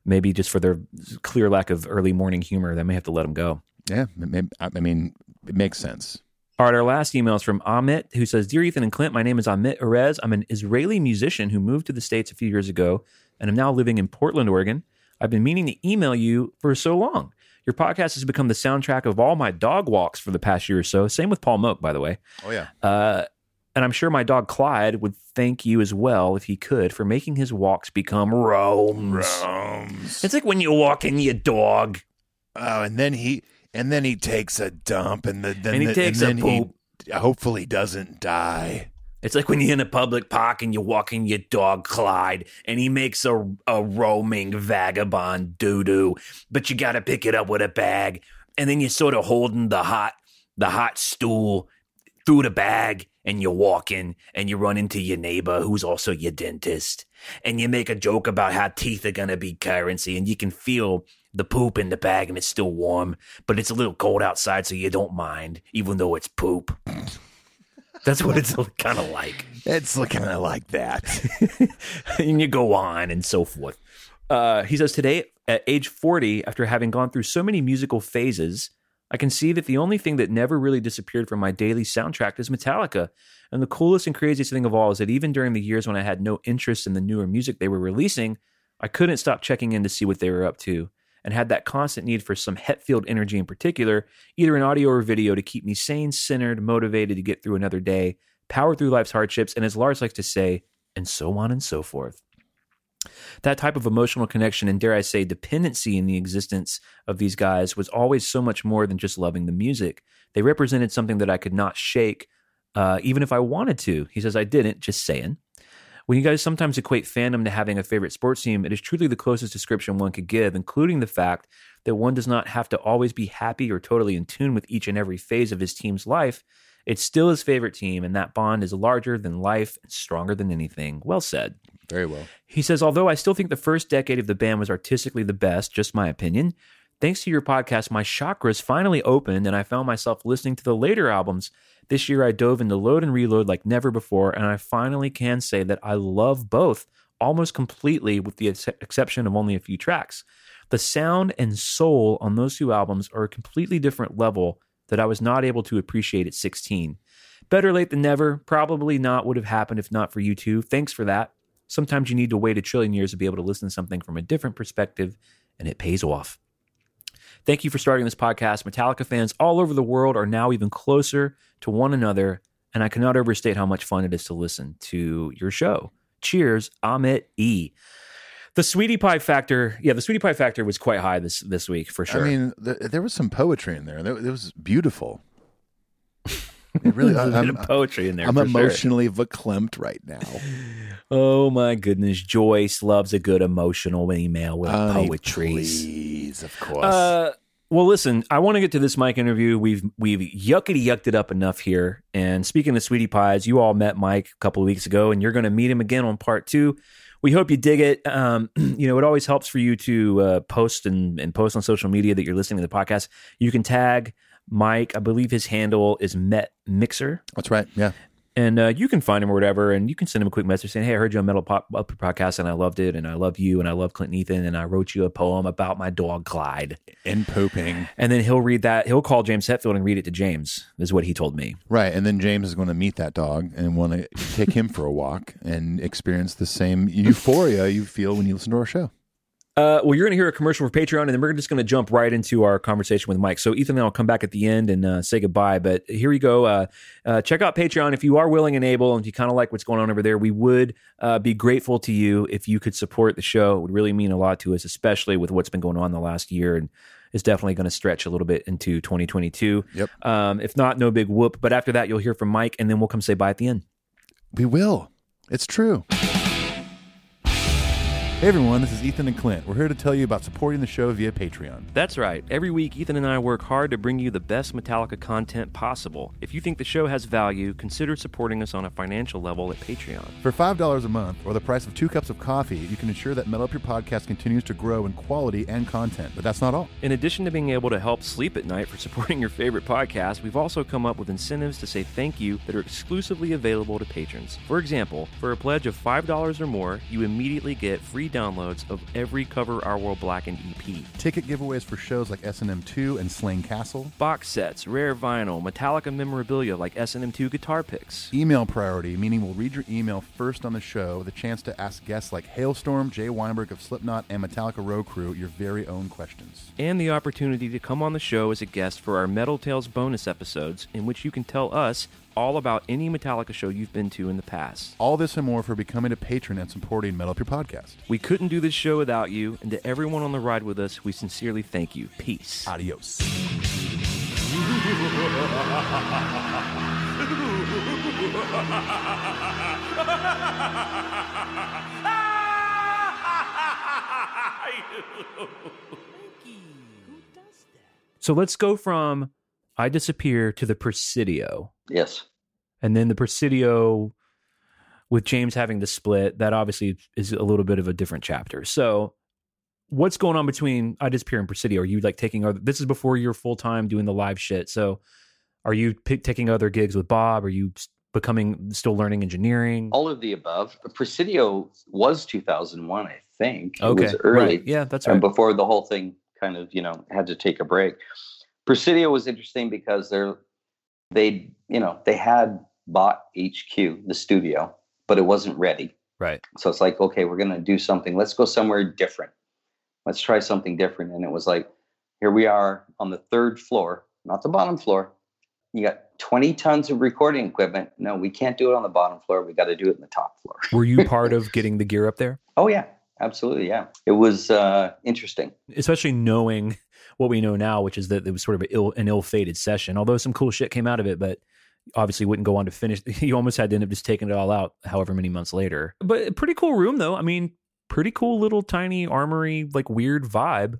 maybe just for their clear lack of early morning humor, they may have to let them go. Yeah, I mean, it makes sense. All right, our last email is from Amit, who says, Dear Ethan and Clint, my name is Amit Erez. I'm an Israeli musician who moved to the States a few years ago and I'm now living in Portland, Oregon. I've been meaning to email you for so long. Your podcast has become the soundtrack of all my dog walks for the past year or so. Same with Paul Moak, by the way. Oh yeah, Uh, and I'm sure my dog Clyde would thank you as well if he could for making his walks become roams. It's like when you walk in your dog. Oh, and then he and then he takes a dump, and the, then And he the- takes a then he poop. hopefully doesn't die. It's like when you're in a public park and you're walking your dog Clyde and he makes a, a roaming vagabond doo doo, but you got to pick it up with a bag. And then you're sort of holding the hot, the hot stool through the bag and you're walking and you run into your neighbor who's also your dentist. And you make a joke about how teeth are going to be currency and you can feel the poop in the bag and it's still warm, but it's a little cold outside so you don't mind, even though it's poop. *laughs* That's what it's *laughs* kind of like. It's looking like that. *laughs* and you go on and so forth. Uh, he says, Today, at age 40, after having gone through so many musical phases, I can see that the only thing that never really disappeared from my daily soundtrack is Metallica. And the coolest and craziest thing of all is that even during the years when I had no interest in the newer music they were releasing, I couldn't stop checking in to see what they were up to and had that constant need for some Hetfield energy in particular, either in audio or video, to keep me sane, centered, motivated to get through another day, power through life's hardships, and as Lars likes to say, and so on and so forth. That type of emotional connection and, dare I say, dependency in the existence of these guys was always so much more than just loving the music. They represented something that I could not shake, uh, even if I wanted to. He says, I didn't, just saying. When you guys sometimes equate fandom to having a favorite sports team, it is truly the closest description one could give, including the fact that one does not have to always be happy or totally in tune with each and every phase of his team's life. It's still his favorite team, and that bond is larger than life and stronger than anything. Well said. Very well. He says, although I still think the first decade of the band was artistically the best, just my opinion, thanks to your podcast, my chakras finally opened and I found myself listening to the later albums. This year I dove into Load and Reload like never before, and I finally can say that I love both almost completely, with the ex- exception of only a few tracks. The sound and soul on those two albums are a completely different level that I was not able to appreciate at 16. Better late than never. Probably not would have happened if not for you two. Thanks for that. Sometimes you need to wait a trillion years to be able to listen to something from a different perspective, and it pays off. Thank you for starting this podcast. Metallica fans all over the world are now even closer to one another, and I cannot overstate how much fun it is to listen to your show. Cheers, Amit E. The sweetie pie factor, yeah, the sweetie pie factor was quite high this this week for sure. I mean, th- there was some poetry in there. It was beautiful. It really, *laughs* bit I'm, of poetry in there. I'm for sure. emotionally verklempt right now. *laughs* Oh my goodness, Joyce loves a good emotional email with Honey, poetry. please, of course. Uh, Well, listen, I want to get to this Mike interview. We've we've yuckety yucked it up enough here. And speaking of sweetie pies, you all met Mike a couple of weeks ago, and you're going to meet him again on part two. We hope you dig it. Um, *clears throat* you know, it always helps for you to uh, post and, and post on social media that you're listening to the podcast. You can tag Mike. I believe his handle is Met Mixer. That's right. Yeah. and uh, you can find him or whatever, and you can send him a quick message saying, "Hey, I heard you on Metal Pop Up podcast, and I loved it, and I love you, and I love Clinton Ethan, and I wrote you a poem about my dog Clyde." And pooping. And then he'll read that. He'll call James Hetfield and read it to James. Is what he told me. Right. And then James is going to meet that dog and want to take him for a walk and experience the same euphoria you feel when you listen to our show. Uh, well, you're going to hear a commercial for Patreon, and then we're just going to jump right into our conversation with Mike. So, Ethan and I'll come back at the end and uh, say goodbye. But here we go. Uh, uh, check out Patreon if you are willing and able, and if you kind of like what's going on over there. We would uh, be grateful to you if you could support the show. It would really mean a lot to us, especially with what's been going on the last year, and it's definitely going to stretch a little bit into 2022. Yep. Um, if not, no big whoop. But after that, you'll hear from Mike, and then we'll come say bye at the end. We will. It's true. Hey everyone, this is Ethan and Clint. We're here to tell you about supporting the show via Patreon. That's right. Every week, Ethan and I work hard to bring you the best Metallica content possible. If you think the show has value, consider supporting us on a financial level at Patreon. For $5 a month, or the price of two cups of coffee, you can ensure that Metal Up Your Podcast continues to grow in quality and content. But that's not all. In addition to being able to help sleep at night for supporting your favorite podcast, we've also come up with incentives to say thank you that are exclusively available to patrons. For example, for a pledge of $5 or more, you immediately get free downloads of every Cover Our World Blackened EP. Ticket giveaways for shows like S&M2 and Slane Castle. Box sets, rare vinyl, Metallica memorabilia like S&M2 guitar picks. Email priority, meaning we'll read your email first on the show with a chance to ask guests like Halestorm, Jay Weinberg of Slipknot, and Metallica Row Crew your very own questions. and the opportunity to come on the show as a guest for our Metal Tales bonus episodes, in which you can tell us all about any Metallica show you've been to in the past. All this and more for becoming a patron and supporting Metal Up Your Podcast. We couldn't do this show without you, and to everyone on the ride with us, we sincerely thank you. Peace. Adios. So let's go from I disappear to the Presidio, Yes. and then the Presidio with James having the split. That obviously is a little bit of a different chapter. So. What's going on between I disappear and Presidio? Are you like taking other? This is before you're full time doing the live shit. So, are you pick, taking other gigs with Bob? Are you becoming still learning engineering? All of the above. Presidio was 2001, I think. It okay, was early. right. Yeah, that's right. and before the whole thing kind of, you know, had to take a break. Presidio was interesting because they're they, you know, they had bought HQ, the studio, but it wasn't ready. Right. So it's like, okay, we're gonna do something. Let's go somewhere different. Let's try something different. And it was like, here we are on the third floor, not the bottom floor. You got 20 tons of recording equipment. No, we can't do it on the bottom floor. We got to do it in the top floor. *laughs* Were you *laughs* part of getting the gear up there? Oh yeah, absolutely. Yeah, it was uh, interesting. especially knowing what we know now, which is that it was sort of an ill, an ill-fated session. Although some cool shit came out of it, but obviously wouldn't go on to finish. *laughs* You almost had to end up just taking it all out, however many months later. But pretty cool room, though. I mean, pretty cool little tiny armory, like weird vibe.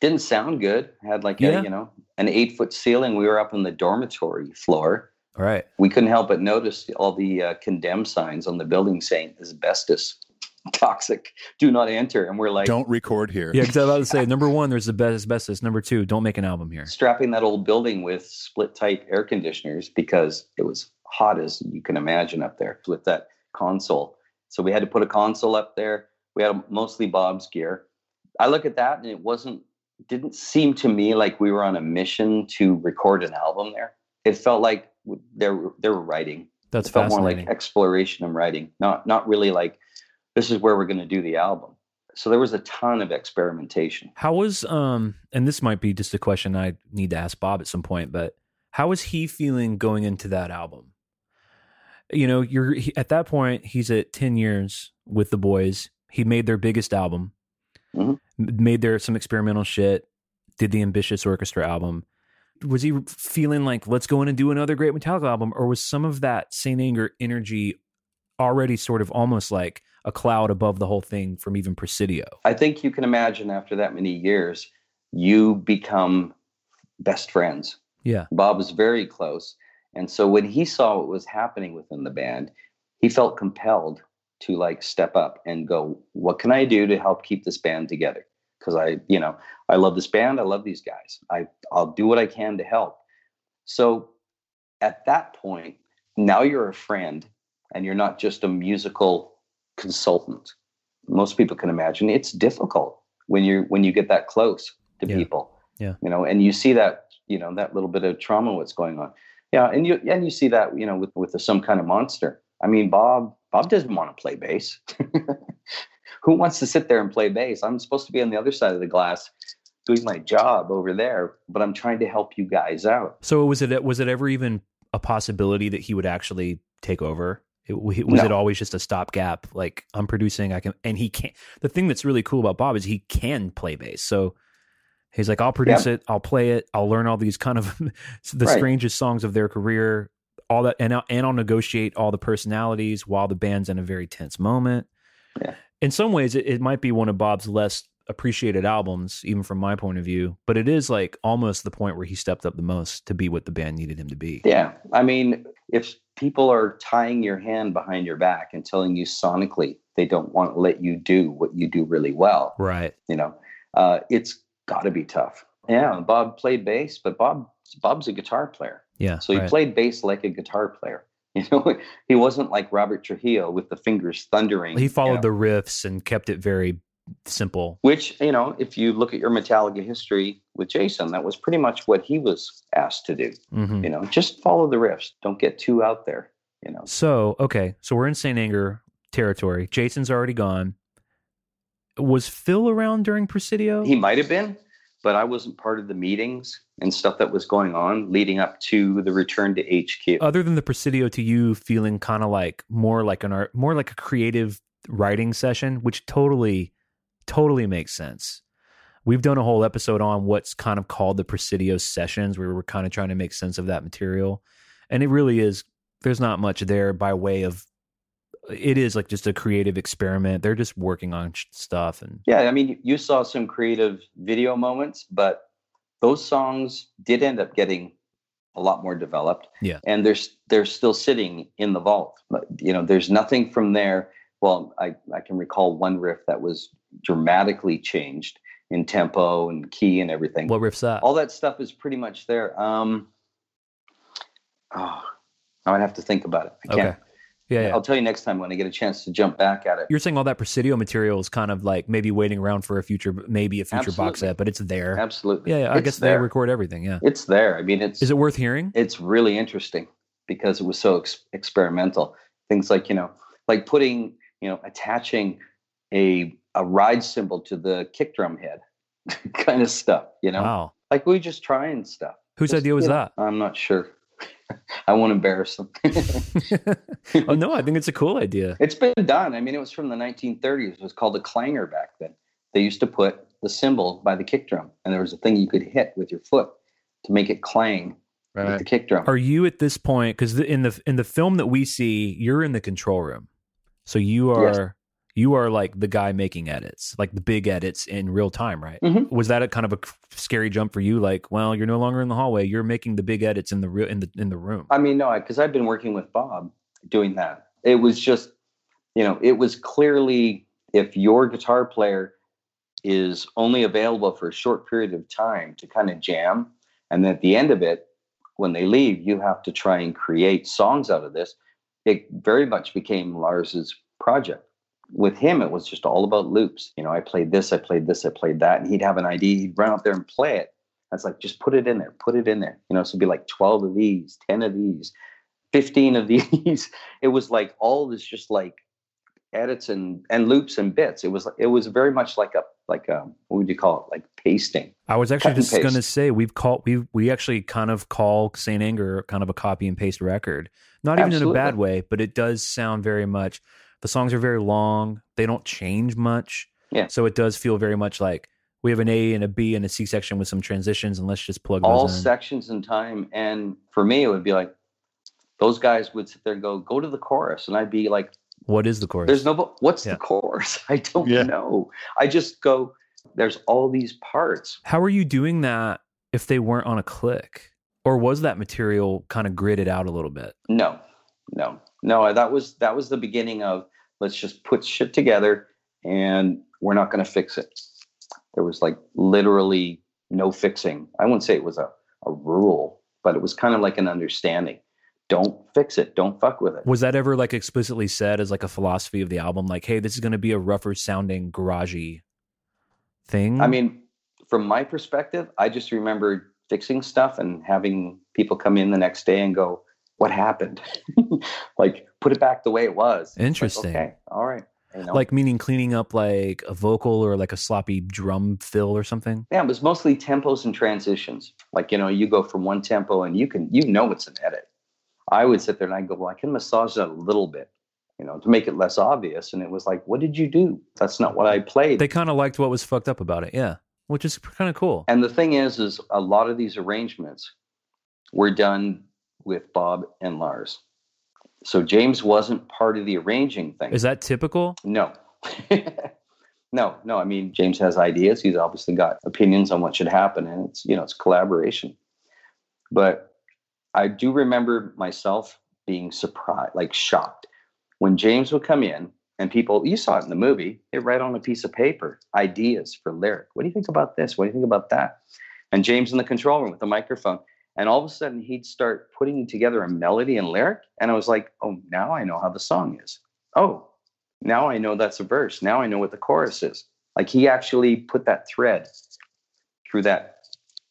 Didn't sound good. Had like Yeah. a you know an eight foot ceiling. We were up on the dormitory floor. All right. We couldn't help but notice all the uh, condemn signs on the building saying asbestos, toxic, do not enter. And we're like Don't record here. Yeah, because I was about to say, *laughs* number one, there's the best asbestos. Number two, don't make an album here. strapping that old building with split type air conditioners because it was hot as you can imagine up there with that console. So we had to put a console up there. We had mostly Bob's gear. I look at that and it wasn't didn't seem to me like we were on a mission to record an album there. It felt like they were they were writing. That's It felt more like exploration and writing, not not really like this is where we're going to do the album. So there was a ton of experimentation. How was um and this might be just a question I need to ask Bob at some point, but how was he feeling going into that album? You know, you're he, at that point he's at 10 years with the boys. He made their biggest album. Mhm. Made their some experimental shit, did the ambitious orchestra album. Was he feeling like let's go in and do another great Metallica album or was some of that Saint Anger energy already sort of almost like a cloud above the whole thing from even Presidio? I think you can imagine after that many years, you become best friends. Yeah. Bob was very close. And so when he saw what was happening within the band, he felt compelled to like step up and go, what can I do to help keep this band together? Because I, you know, I love this band. I love these guys. I, I'll do what I can to help. So at that point, now you're a friend and you're not just a musical consultant. Most people can imagine it's difficult when you when you get that close to Yeah. people. Yeah. You know, and you see that, you know, that little bit of trauma what's going on. Yeah, and you and you see that, you know, with with the, some kind of monster. I mean, Bob Bob doesn't want to play bass. *laughs* Who wants to sit there and play bass? I'm supposed to be on the other side of the glass doing my job over there, but I'm trying to help you guys out. So was it was it ever even a possibility that he would actually take over? It, was No. it always just a stopgap? Like I'm producing, I can, and he can't. The thing that's really cool about Bob is he can play bass. So he's like, I'll produce it, I'll play it, I'll learn all these kind of *laughs* the Right. strangest songs of their career, all that, and I'll, and I'll negotiate all the personalities while the band's in a very tense moment. Yeah. In some ways, it, it might be one of Bob's less appreciated albums, even from my point of view. But it is like almost the point where he stepped up the most to be what the band needed him to be. Yeah. I mean, if people are tying your hand behind your back and telling you sonically they don't want to let you do what you do really well, Right. you know, uh, it's got to be tough. Yeah. Bob played bass, but Bob Bob's a guitar player. Yeah. So he right. played bass like a guitar player. *laughs* You know, he wasn't like Robert Trujillo with the fingers thundering. he you followed know. the riffs and kept it very simple. Which, you know, if you look at your Metallica history with Jason, that was pretty much what he was asked to do. hmm You know, just follow the riffs. Don't get too out there, you know. So, okay. So we're in St. Anger territory. Jason's already gone. Was Phil around during Presidio? He might have been, but I wasn't part of the meetings and stuff that was going on leading up to the return to HQ. Other than the Presidio to you feeling kind of like more like an art, more like a creative writing session, which totally, totally makes sense. We've done a whole episode on what's kind of called the Presidio sessions, where we're kind of trying to make sense of that material. And it really is, there's not much there by way of, it is like just a creative experiment. They're just working on stuff. And yeah, I mean, you saw some creative video moments, but those songs did end up getting a lot more developed. Yeah. And they're they're still sitting in the vault. But you know, there's nothing from there. Well, I, I can recall one riff that was dramatically changed in tempo and key and everything. what riff's that? All that stuff is pretty much there. Um oh, I would have to think about it. I can't. Okay. Yeah, yeah. I'll tell you next time when I get a chance to jump back at it. You're saying all that Presidio material is kind of like maybe waiting around for a future, maybe a future box set, but it's there. Absolutely. Yeah, yeah I It's guess there. they record everything. Yeah. It's there. I mean, it's Is it worth hearing? it's really interesting because it was so ex- experimental. Things like you know, like putting you know, attaching a a ride cymbal to the kick drum head, *laughs* kind of stuff. You know, Wow. like we just trying stuff. Whose Just, idea was you know, that? I'm not sure. *laughs* I won't embarrass them. *laughs* oh no, I think it's a cool idea. It's been done. I mean, it was from the 1930s. It was called a clanger back then. They used to put the cymbal by the kick drum, and there was a thing you could hit with your foot to make it clang with the kick drum. Are you at this point? Because in the in the film that we see, you're in the control room, so you are Yes. You are like the guy making edits, like the big edits in real time, right? Mhm. Was that a kind of a scary jump for you? Like, well, you're no longer in the hallway; you're making the big edits in the real in the in the room. I mean, no, because I've been working with Bob doing that. It was just, you know, it was clearly if your guitar player is only available for a short period of time to kind of jam, and then at the end of it, when they leave, you have to try and create songs out of this. It very much became Lars's project. With him, it was just all about loops. You know, I played this, I played this, I played that, and he'd have an idea, he'd run out there and play it. I was like, just put it in there, put it in there. You know, so it'd be like 12 of these, 10 of these, 15 of *laughs* these. It was like all this just like edits and and loops and bits. It was it was very much like a like a what would you call it? Like pasting. I was actually just going to say we've called we we actually kind of call Saint Anger kind of a copy and paste record. Not even in a bad way, but it does sound very much. The songs are very long. They don't change much. Yeah. So it does feel very much like we have an A and a B and a C section with some transitions, and let's just plug all those in. sections in time. And for me, it would be like those guys would sit there and go, go to the chorus. And I'd be like, what is the chorus? there's no, what's Yeah. the chorus? *laughs* I don't Yeah. know. I just go, there's all these parts. How are you doing that if they weren't on a click? Or was that material kind of gridded out a little bit? No, no, no. That was that was the beginning of let's just put shit together and we're not going to fix it. There was like literally no fixing. I wouldn't say it was a, a rule, but it was kind of like an understanding. Don't fix it. Don't fuck with it. Was that ever like explicitly said as like a philosophy of the album? Like, hey, this is going to be a rougher sounding garagey thing? I mean, from my perspective, I just remember fixing stuff and having people come in the next day and go, "What happened?" *laughs* like, put it back the way it was. It's like, Interesting. okay, all right. You know? like meaning cleaning up like a vocal or like a sloppy drum fill or something? yeah, it was mostly tempos and transitions. Like you know, you go from one tempo and you can you know it's an edit. I would sit there and I go, well, I can massage that a little bit, you know, to make it less obvious. And it was like, what did you do? That's not what I played. They kind of liked what was fucked up about it. Yeah. Which is kind of cool. And the thing is, is a lot of these arrangements were done with Bob and Lars. So James wasn't part of the arranging thing. Is that typical? no. *laughs* no, no. I mean, James has ideas. He's obviously got opinions on what should happen, and it's you know it's collaboration. But I do remember myself being surprised, like shocked, when James would come in and people you saw it in the movie they write on a piece of paper ideas for lyric what do you think about this what do you think about that and james in the control room with the microphone and all of a sudden he'd start putting together a melody and lyric and i was like oh now i know how the song is oh now i know that's a verse now i know what the chorus is like he actually put that thread through that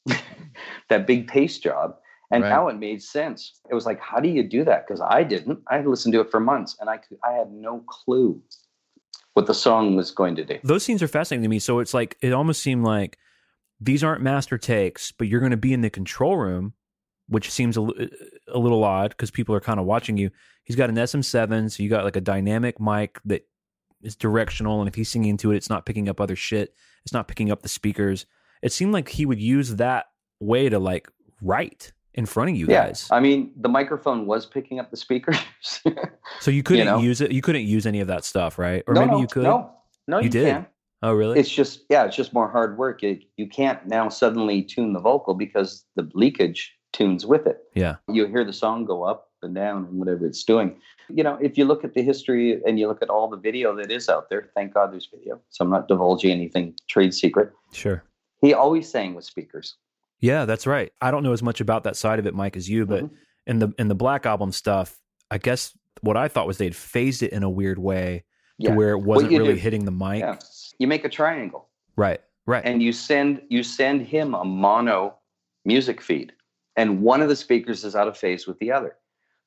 *laughs* that big pace job and Right. now it made sense. It was like, how do you do that? Because I didn't. I listened to it for months, and I could, I had no clue what the song was going to do. Those scenes are fascinating to me. So it's like, it almost seemed like these aren't master takes, but you're going to be in the control room, which seems a, uh, a little odd because people are kind of watching you. He's got an SM7, so you got like a dynamic mic that is directional. And if he's singing into it, it's not picking up other shit, it's not picking up the speakers. It seemed like he would use that way to like write in front of you Yeah, guys. I mean, the microphone was picking up the speakers. *laughs* So you couldn't know? use it. You couldn't use any of that stuff, right? Or no, maybe no, you could. No, no, You you, did? can. Oh, really? It's just, yeah, it's just more hard work. It, you can't now suddenly tune the vocal because the leakage tunes with it. yeah. you hear the song go up and down and whatever it's doing. You know, if you look at the history and you look at all the video that is out there, thank God there's video. So I'm not divulging anything trade secret. Sure. He always sang with speakers. Yeah, that's right. I don't know as much about that side of it, Mike, as you, but Mhm. in the in the Black Album stuff, I guess what I thought was they'd phased it in a weird way Yeah. to where it wasn't really do- hitting the mic. yeah. You make a triangle Right. Right. and you send you send him a mono music feed and one of the speakers is out of phase with the other.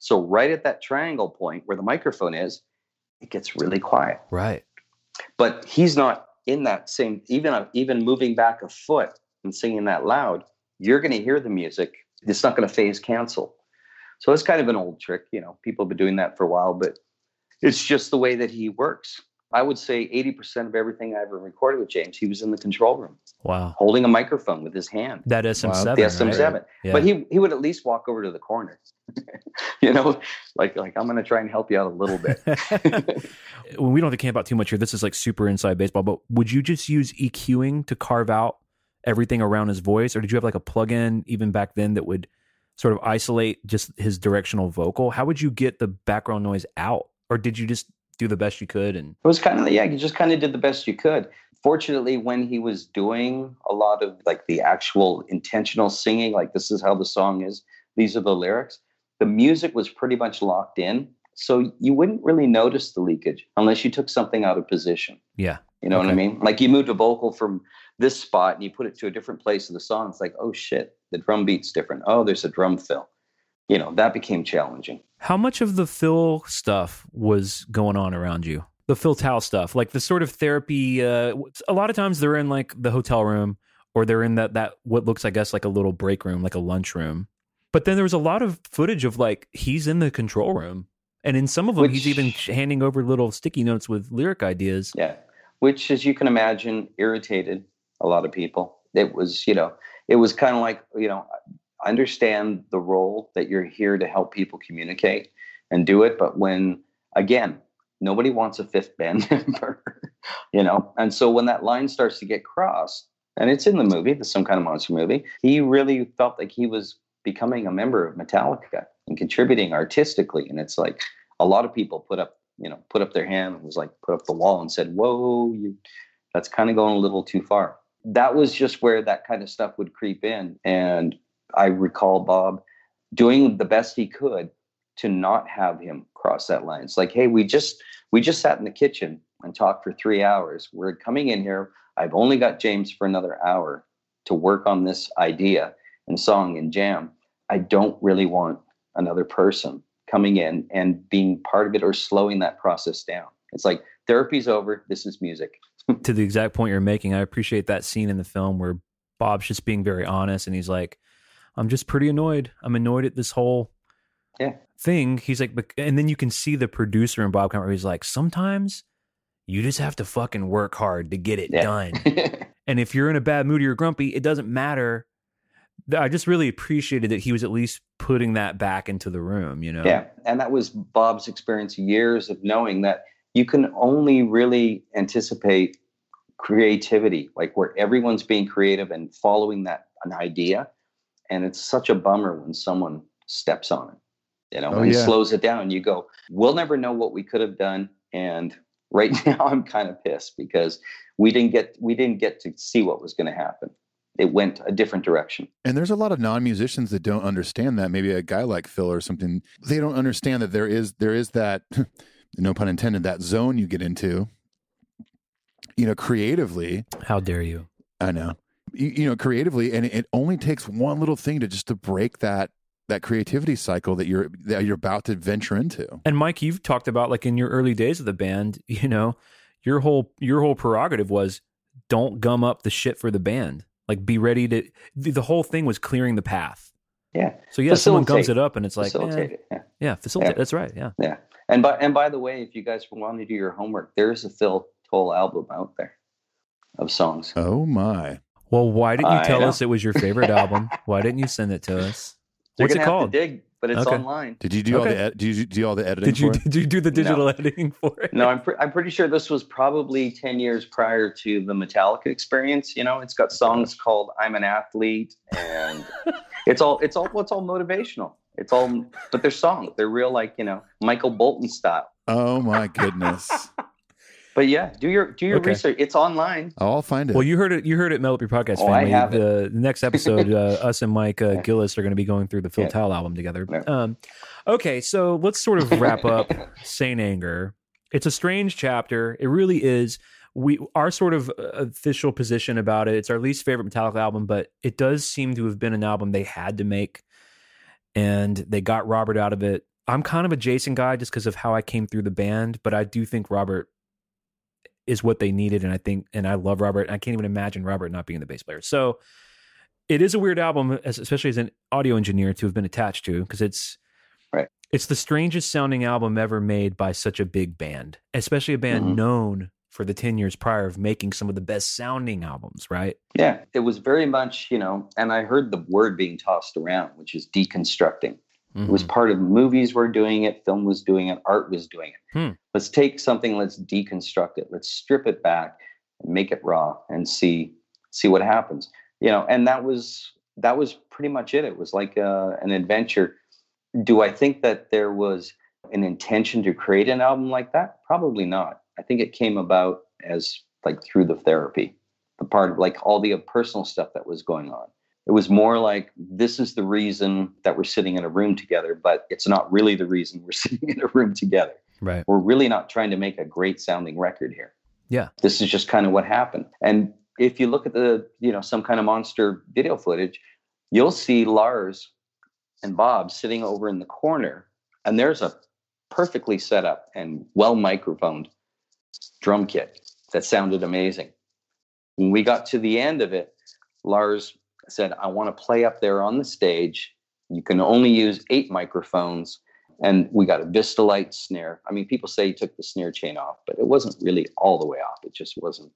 So right at that triangle point where the microphone is, it gets really quiet. right. but he's not in that same even even moving back a foot and singing that loud you're going to hear the music it's not going to phase cancel so it's kind of an old trick you know people have been doing that for a while but it's just the way that he works i would say 80% of everything i ever recorded with james he was in the control room Wow. holding a microphone with his hand That SM7. the sm7 Yeah. but he he would at least walk over to the corner *laughs* you know like like i'm going to try and help you out a little bit well, *laughs* *laughs* we don't have to camp out too much here. This is like super inside baseball, but would you just use EQing to carve out everything around his voice, or did you have like a plug-in even back then that would sort of isolate just his directional vocal? How would you get the background noise out, or did you just do the best you could? And It was kind of yeah, you just kind of did the best you could. Fortunately, when he was doing a lot of like the actual intentional singing, like this is how the song is, these are the lyrics, the music was pretty much locked in. So you wouldn't really notice the leakage unless you took something out of position. yeah, You know what I mean? Like you moved a vocal from this spot and you put it to a different place in the song. It's like, oh shit, the drum beat's different. Oh, there's a drum fill. You know, that became challenging. How much of the Phil stuff was going on around you? The Phil Towle stuff, like the sort of therapy. Uh, a lot of times they're in like the hotel room, or they're in that that what looks, I guess, like a little break room, like a lunch room. But then there was a lot of footage of like he's in the control room, and in some of them he's even handing over little sticky notes with lyric ideas. Yeah. Which, as you can imagine, irritated a lot of people. It was, you know, it was kind of like, you know, understand the role that you're here to help people communicate and do it. But when, again, nobody wants a fifth band *laughs* member, you know? And so when that line starts to get crossed, and it's in the movie, the some kind of monster movie. He really felt like he was becoming a member of Metallica and contributing artistically. And it's like a lot of people put up, you know, put up their hand and was like put up the wall and said, "Whoa, you, that's kind of going a little too far." That was just where that kind of stuff would creep in, and I recall Bob doing the best he could to not have him cross that line. It's like, hey, we just we just sat in the kitchen and talked for three hours. We're coming in here. I've only got James for another hour to work on this idea and song and jam. I don't really want another person coming in and being part of it or slowing that process down. It's like therapy's over. This is music. *laughs* to the exact point you're making, I appreciate that scene in the film where Bob's just being very honest and he's like, I'm just pretty annoyed. I'm annoyed at this whole Yeah. thing. He's like, and then you can see the producer in Bob Cameron. He's like, sometimes you just have to fucking work hard to get it Yeah. done. *laughs* And if you're in a bad mood or you're grumpy, it doesn't matter. I just really appreciated that he was at least putting that back into the room, you know? Yeah. And that was Bob's experience, years of knowing that you can only really anticipate creativity, like where everyone's being creative and following that an idea. And it's such a bummer when someone steps on it. You know, Oh, when he yeah. slows it down, you go, We'll never know what we could have done. And right *laughs* now I'm kind of pissed because we didn't get we didn't get to see what was going to happen. It went a different direction. And there's a lot of non-musicians that don't understand that. Maybe a guy like Phil or something, they don't understand that there is there is that *laughs* no pun intended that zone you get into. You know, creatively, How dare you? I know. You, you know, creatively, and it, it only takes one little thing to just to break that that creativity cycle that you're that you're about to venture into. And Mike, you've talked about like in your early days of the band, *laughs* you know, your whole your whole prerogative was don't gum up the shit for the band. Like be ready to the, the whole thing was clearing the path. Yeah. So yeah, someone gums it up and it's like Facilitate eh, it. Yeah. yeah, facilitate. Yeah. That's right. Yeah. Yeah. And by and by the way, if you guys want to do your homework, there's a Phil Towle album out there of songs. Oh my! Well, why didn't you I tell know. us it was your favorite album? Why didn't you send it to us? You're What's it gonna have called? to dig, but it's Okay. online. Did you do all the ed- did you do all the editing? Did you for it? did you do the digital *laughs* editing for it? No, I'm pre- I'm pretty sure this was probably ten years prior to the Metallica experience. You know, it's got songs called "I'm an Athlete" and *laughs* it's all it's all it's all motivational. It's all, but they're songs. They're real, like you know, Michael Bolton style. Oh my goodness! *laughs* But yeah, do your do your Okay. research. It's online. I'll find it. Well, you heard it. You heard it. Metal Up Your Podcast Oh, I family. have it. the, the next episode, *laughs* uh, us and Mike uh, Gillies are going to be going through the Phil Yeah. Towle album together. Yeah. Um, okay, so let's sort of wrap up *laughs* Saint Anger. It's a strange chapter. It really is. We our sort of uh, official position about it. It's our least favorite Metallica album, but it does seem to have been an album they had to make, and they got Robert out of it. I'm kind of a Jason guy just because of how I came through the band, but I do think Robert is what they needed, and I think, and I love Robert. I can't even imagine Robert not being the bass player. So it is a weird album, especially as an audio engineer, to have been attached to because it's Right. It's the strangest sounding album ever made by such a big band, especially a band Mhm. known for the ten years prior of making some of the best sounding albums. Right? Yeah, it was very much, you know, and I heard the word being tossed around, which is deconstructing. It was part of movies were doing it, film was doing it, art was doing it. Hmm. Let's take something, let's deconstruct it, let's strip it back and make it raw and see see what happens. You know, and that was that was pretty much it. It was like uh, an adventure. Do I think that there was an intention to create an album like that? Probably not. I think it came about as like through the therapy, the part of like all the personal stuff that was going on it was more like this is the reason that we're sitting in a room together but it's not really the reason we're *laughs* sitting in a room together Right. we're really not trying to make a great sounding record here Yeah. this is just kind of what happened and if you look at the you know some kind of monster video footage you'll see lars and bob sitting over in the corner and there's a perfectly set up and well microphoned drum kit that sounded amazing when we got to the end of it lars said, I want to play up there on the stage. You can only use eight microphones. And we got a Vistalite snare. I mean, people say he took the snare chain off, but it wasn't really all the way off. It just wasn't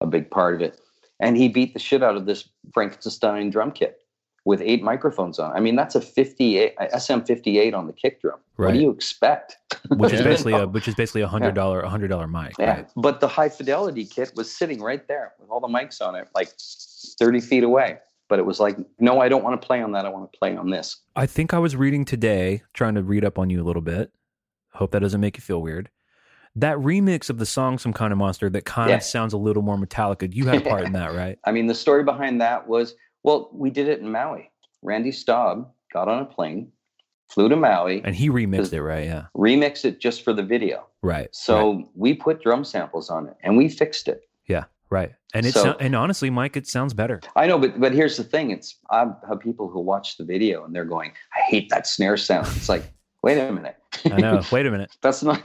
a big part of it. And he beat the shit out of this Frankenstein drum kit. with eight microphones on. I mean, that's a 58 SM58 on the kick drum. Right. What do you expect? *laughs* which is basically a *laughs* which is basically a hundred dollar a hundred dollar mic. Yeah, Right. but the high fidelity kit was sitting right there with all the mics on it, like 30 feet away. But it was like, no, I don't want to play on that. I want to play on this. I think I was reading today, trying to read up on you a little bit. Hope that doesn't make you feel weird. That remix of the song "Some Kind of Monster" that kind Yeah. of sounds a little more Metallica. You had a part in *laughs* that, right? I mean, the story behind that was, well, we did it in Maui. Randy Staub got on a plane, flew to Maui, And he remixed it, right? Yeah, remixed it just for the video. right. So right. we put drum samples on it and we fixed it. yeah, right. And it So- and honestly, Mike, it sounds better. I know, but but here's the thing: it's I have people who watch the video and they're going, "I hate that snare sound." It's like, wait a minute. I know. *laughs* Wait a minute. That's not.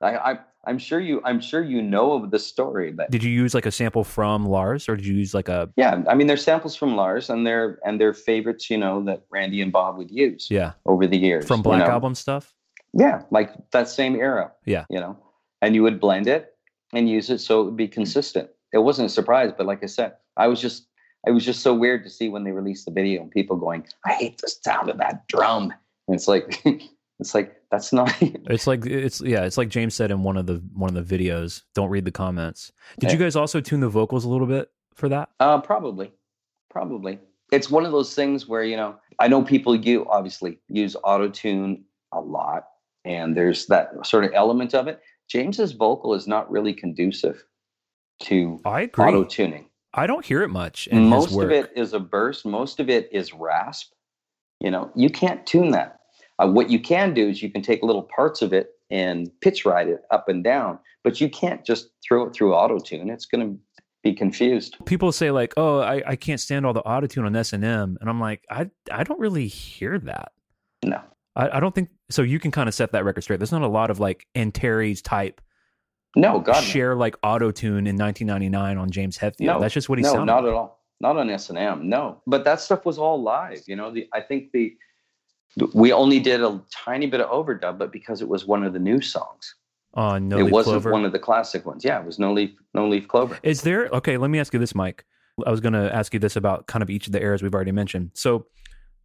I, I I'm sure you I'm sure you know of the story, but Did you use like a sample from Lars, or did you use like a yeah, I mean, they're samples from Lars and they're and they're favorites, you know, that Randy and Bob would use yeah over the years from you Black know? Album stuff? Yeah, like that same era. Yeah. you know, and you would blend it and use it so it would be hmm. consistent. It wasn't a surprise, but like I said, I was just it was just so weird to see when they released the video and people going, "I hate the sound of that drum," and it's like. *laughs* It's like that's not *laughs* It's like it's yeah, it's like James said in one of the one of the videos. Don't read the comments. Did you guys also tune the vocals a little bit for that? Uh, probably, probably. It's one of those things where you know I know people you obviously use auto tune a lot, and there's that sort of element of it. James's vocal is not really conducive to I agree. auto tuning. I don't hear it much Most of it is a burst. Most of it is rasp. You know, you can't tune that. Uh, what you can do is you can take little parts of it and pitch ride it up and down, but you can't just throw it through auto tune. It's going to be confused. People say like, "Oh, I, I can't stand all the auto tune on S and M," and I'm like, I I don't really hear that. No. I, I don't think so. You can kind of set that record straight. There's not a lot of like Antares type No, God, no. share like auto tune in 1999 on James Hetfield. No, That's just what he said. no, sounded. not like. at all. Not on S and M. No, but that stuff was all live. You know, the I think the we only did a tiny bit of overdub, but because it was one of the new songs, on No it Leaf wasn't Clover. one of the classic ones. Yeah, it was No Leaf, No Leaf Clover. Is there okay? Let me ask you this, Mike. I was going to ask you this about kind of each of the eras we've already mentioned. So,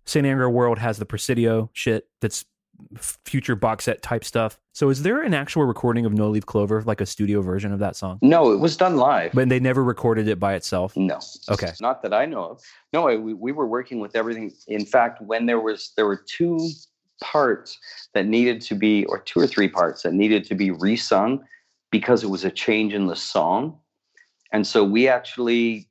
St. Anger World has the Presidio shit that's future box set type stuff. So, is there an actual recording of No Leaf Clover, like a studio version of that song? No, it was done live. But they never recorded it by itself. No. Okay. Not that I know of. No, we, we were working with everything. In fact, when there was there were two parts that needed to be, or two or three parts that needed to be resung because it was a change in the song, and so we actually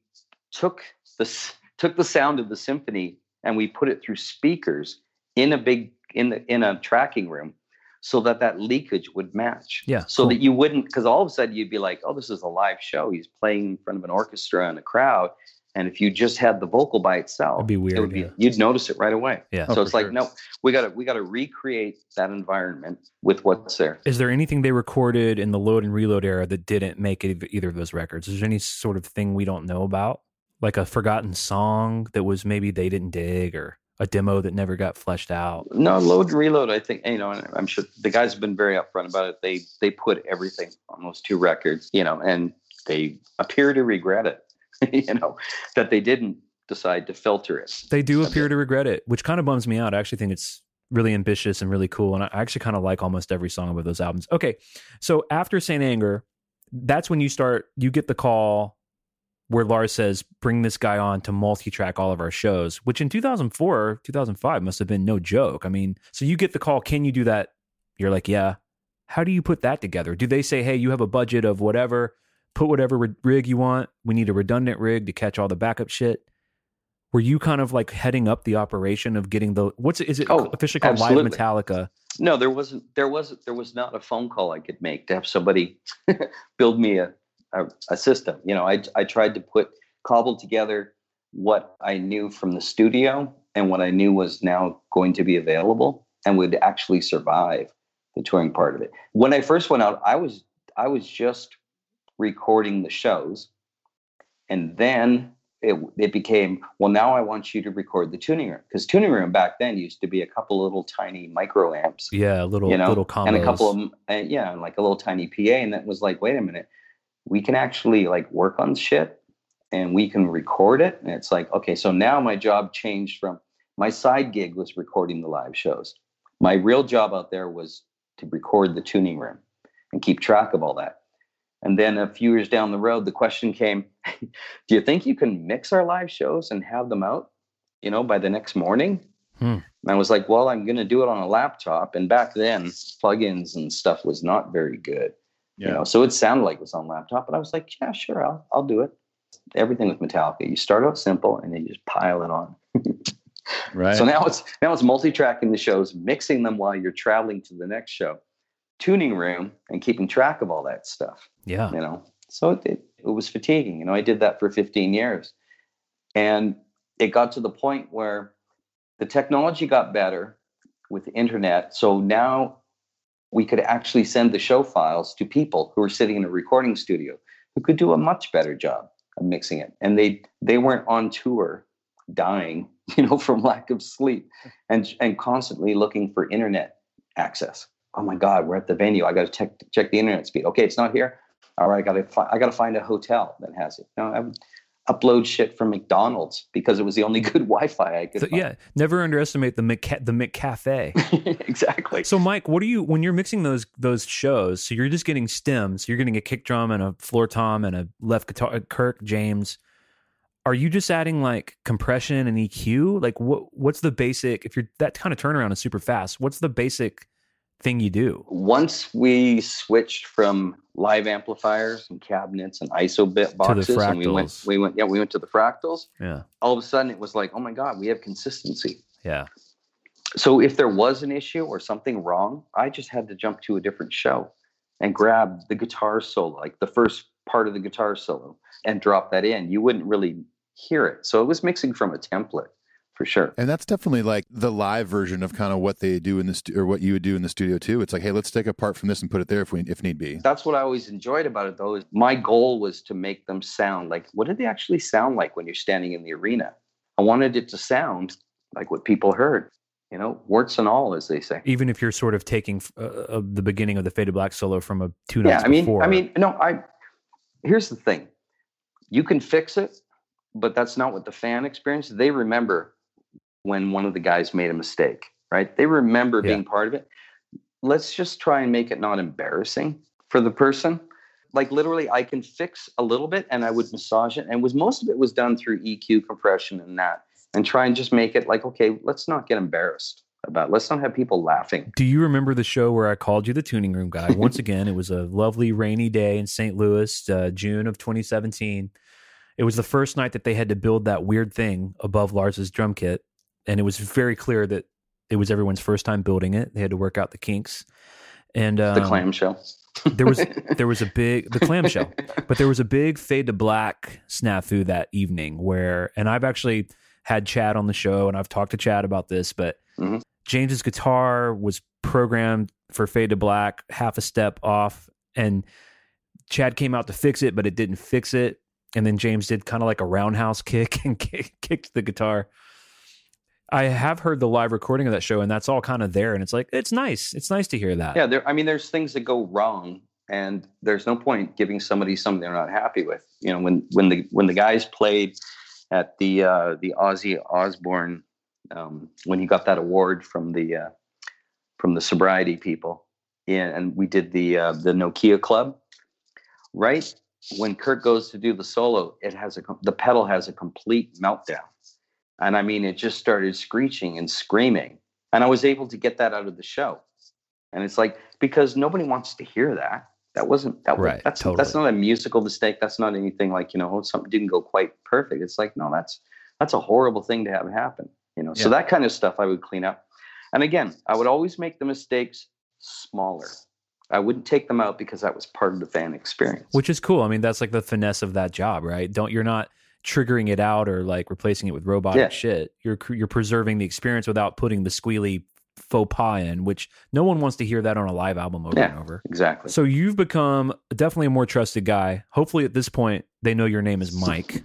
took this took the sound of the symphony and we put it through speakers in a big in the in a tracking room so that that leakage would match Yeah, so cool. that you wouldn't because all of a sudden you'd be like oh this is a live show he's playing in front of an orchestra and a crowd and if you just had the vocal by itself It'd be it weird, would be, yeah. you'd notice it right away Yeah. so Oh, it's like sure. no we gotta we gotta recreate that environment with what's there Is there anything they recorded in the load and reload era that didn't make either of those records? Is there any sort of thing we don't know about? Like a forgotten song that was maybe they didn't dig or a demo that never got fleshed out? no load and reload i think you know and i'm sure the guys have been very upfront about it they they put everything on those two records you know and they appear to regret it *laughs* you know that they didn't decide to filter it They do appear to regret it, which kind of bums me out. I actually think it's really ambitious and really cool. And I actually kind of like almost every song of those albums. Okay. So after St. Anger, that's when you start, you get the call where Lars says, bring this guy on to multi track all of our shows, which in 2004, 2005 must have been no joke. I mean, so you get the call, can you do that? You're like, yeah. How do you put that together? Do they say, hey, you have a budget of whatever, put whatever rig- you want? We need a redundant rig to catch all the backup shit were you kind of like heading up the operation of getting the what's it, is it Oh, officially called absolutely. Live Metallica? No, there wasn't. There wasn't. There was not a phone call I could make to have somebody *laughs* build me a, a a system. You know, I I tried to put cobble together what I knew from the studio and what I knew was now going to be available and would actually survive the touring part of it. When I first went out, I was I was just recording the shows, and then it, it became well now i want you to record the tuning room because tuning room back then used to be a couple little tiny micro amps Yeah, a little you know little combos. and a couple of uh, yeah and like a little tiny pa and that was like wait a minute we can actually like work on shit and we can record it. And it's like, okay, so now my job changed from my side gig was recording the live shows. My real job out there was to record the tuning room and keep track of all that. And then a few years down the road, the question came, *laughs* do you think you can mix our live shows and have them out, you know, by the next morning? Hmm. And I was like, well, I'm going to do it on a laptop. And back then, plugins and stuff was not very good. You know, so it sounded like it was on laptop, but I was like, yeah, sure, I'll I'll do it. Everything with Metallica, you start out simple and then you just pile it on. *laughs* Right. So now it's now it's multi-tracking the shows, mixing them while you're traveling to the next show, tuning room, and keeping track of all that stuff. Yeah. You know, so it, it, it was fatiguing. You know, I did that for 15 years, and it got to the point where the technology got better with the internet. So now we could actually send the show files to people who were sitting in a recording studio who could do a much better job of mixing it, and they they weren't on tour dying *laughs* you know from lack of sleep and and constantly looking for internet access. Oh my god we're at the venue. I got to check check the internet speed. Okay it's not here? All right i got to fi- i got to find a hotel that has it. No, upload shit from mcdonald's because it was the only *laughs* good wi-fi i could So, yeah. Never underestimate the Mc the McCafe. *laughs* exactly So, Mike, what are you when you're mixing those those shows? So you're just getting stems. So You're getting a kick drum and a floor tom and a left guitar. uh, Kirk James. Are you just adding like compression and EQ? Like what what's the basic? If you're that kind of turnaround is super fast. What's the basic thing you do? once we switched from live amplifiers and cabinets and iso bit boxes and we went we went yeah we went to the fractals Yeah, all of a sudden it was like oh my god we have consistency yeah, so if there was an issue or something wrong, I just had to jump to a different show and grab the guitar solo, like the first part of the guitar solo, and drop that in. You wouldn't really hear it. So it was mixing from a template for sure. And that's definitely like the live version of kind of what they do in this stu- or what you would do in the studio too. It's like, hey, let's take a part from this and put it there if we if need be. That's what I always enjoyed about it though. Is my goal was to make them sound like what did they actually sound like when you're standing in the arena? I wanted it to sound like what people heard, you know, warts and all, as they say. even if you're sort of taking uh, uh, the beginning of the Fade to Black solo from a two yeah notes i mean before. i mean no i here's the thing you can fix it but that's not what the fan experienced they remember when one of the guys made a mistake right they remember Yeah. being part of it let's just try and make it not embarrassing for the person like literally i can fix a little bit and i would massage it and was most of it was done through eq compression and that and try and just make it like okay let's not get embarrassed about it. let's not have people laughing Do you remember the show where I called you the tuning room guy? Once *laughs* again, it was a lovely rainy day in St. Louis, uh, June of 2017. It was the first night that they had to build that weird thing above Lars's drum kit, and it was very clear that it was everyone's first time building it. They had to work out the kinks, and um, the clamshell there was *laughs* there was a big the clamshell, but there was a big fade to black snafu that evening where, and I've actually had Chad on the show, and I've talked to Chad about this, but Mhm. James's guitar was programmed for fade to black, half a step off, and Chad came out to fix it, but it didn't fix it, and then James did kind of like a roundhouse *laughs* kick and kick, kicked the guitar. I have heard the live recording of that show, and that's all kind of there, and it's like it's nice. It's nice to hear that. yeah there i mean there's things that go wrong and there's no point giving somebody something they're not happy with you know when when the when the guys played at the uh the ozzy osbourne um when he got that award from the uh from the sobriety people yeah and we did the uh the nokia club right when kirk goes to do the solo it has a the pedal has a complete meltdown and i mean it just started screeching and screaming and i was able to get that out of the show and it's like because nobody wants to hear that. That wasn't that. Was, Right, that's that's totally. not a musical mistake. That's not anything like you know oh, something didn't go quite perfect. It's like no, that's that's a horrible thing to have happen. You know, so that kind of stuff I would clean up. And again, I would always make the mistakes smaller. I wouldn't take them out because that was part of the fan experience. which is cool. I mean, that's like the finesse of that job, right? Don't you're not triggering it out or like replacing it with robotic Yeah. shit. You're you're preserving the experience without putting the squealy faux pas in, which no one wants to hear that on a live album over Yeah. and over. exactly. So you've become definitely a more trusted guy. Hopefully, at this point, they know your name is *laughs* Mike.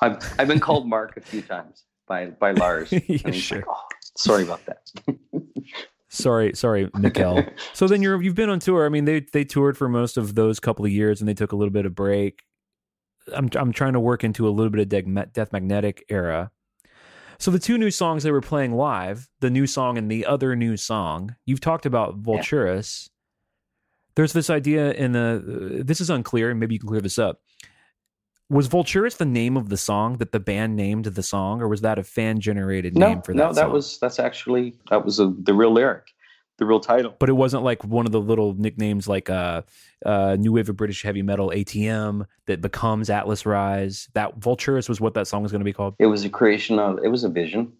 I've I've been called Mark a few times by by Lars. *laughs* Yeah, sure. like, oh, sorry about that. *laughs* Sorry, sorry, Mikkel. so then you're you've been on tour. I mean, they they toured for most of those couple of years, and they took a little bit of break. I'm I'm trying to work into a little bit of Death, Death Magnetic era. So the two new songs they were playing live, the new song and the other new song. You've talked about Vulturus. There's this idea in the. This is unclear, and maybe you can clear this up. Was Vulturus the name of the song that the band named the song, or was that a fan generated no, name for that? no, that song? was that's actually that was a, the real lyric, the real title. But it wasn't like one of the little nicknames like uh, uh, New Wave of British Heavy Metal ATM that becomes Atlas Rise. That Vulturus was what that song was going to be called. It was a creation of it was a vision,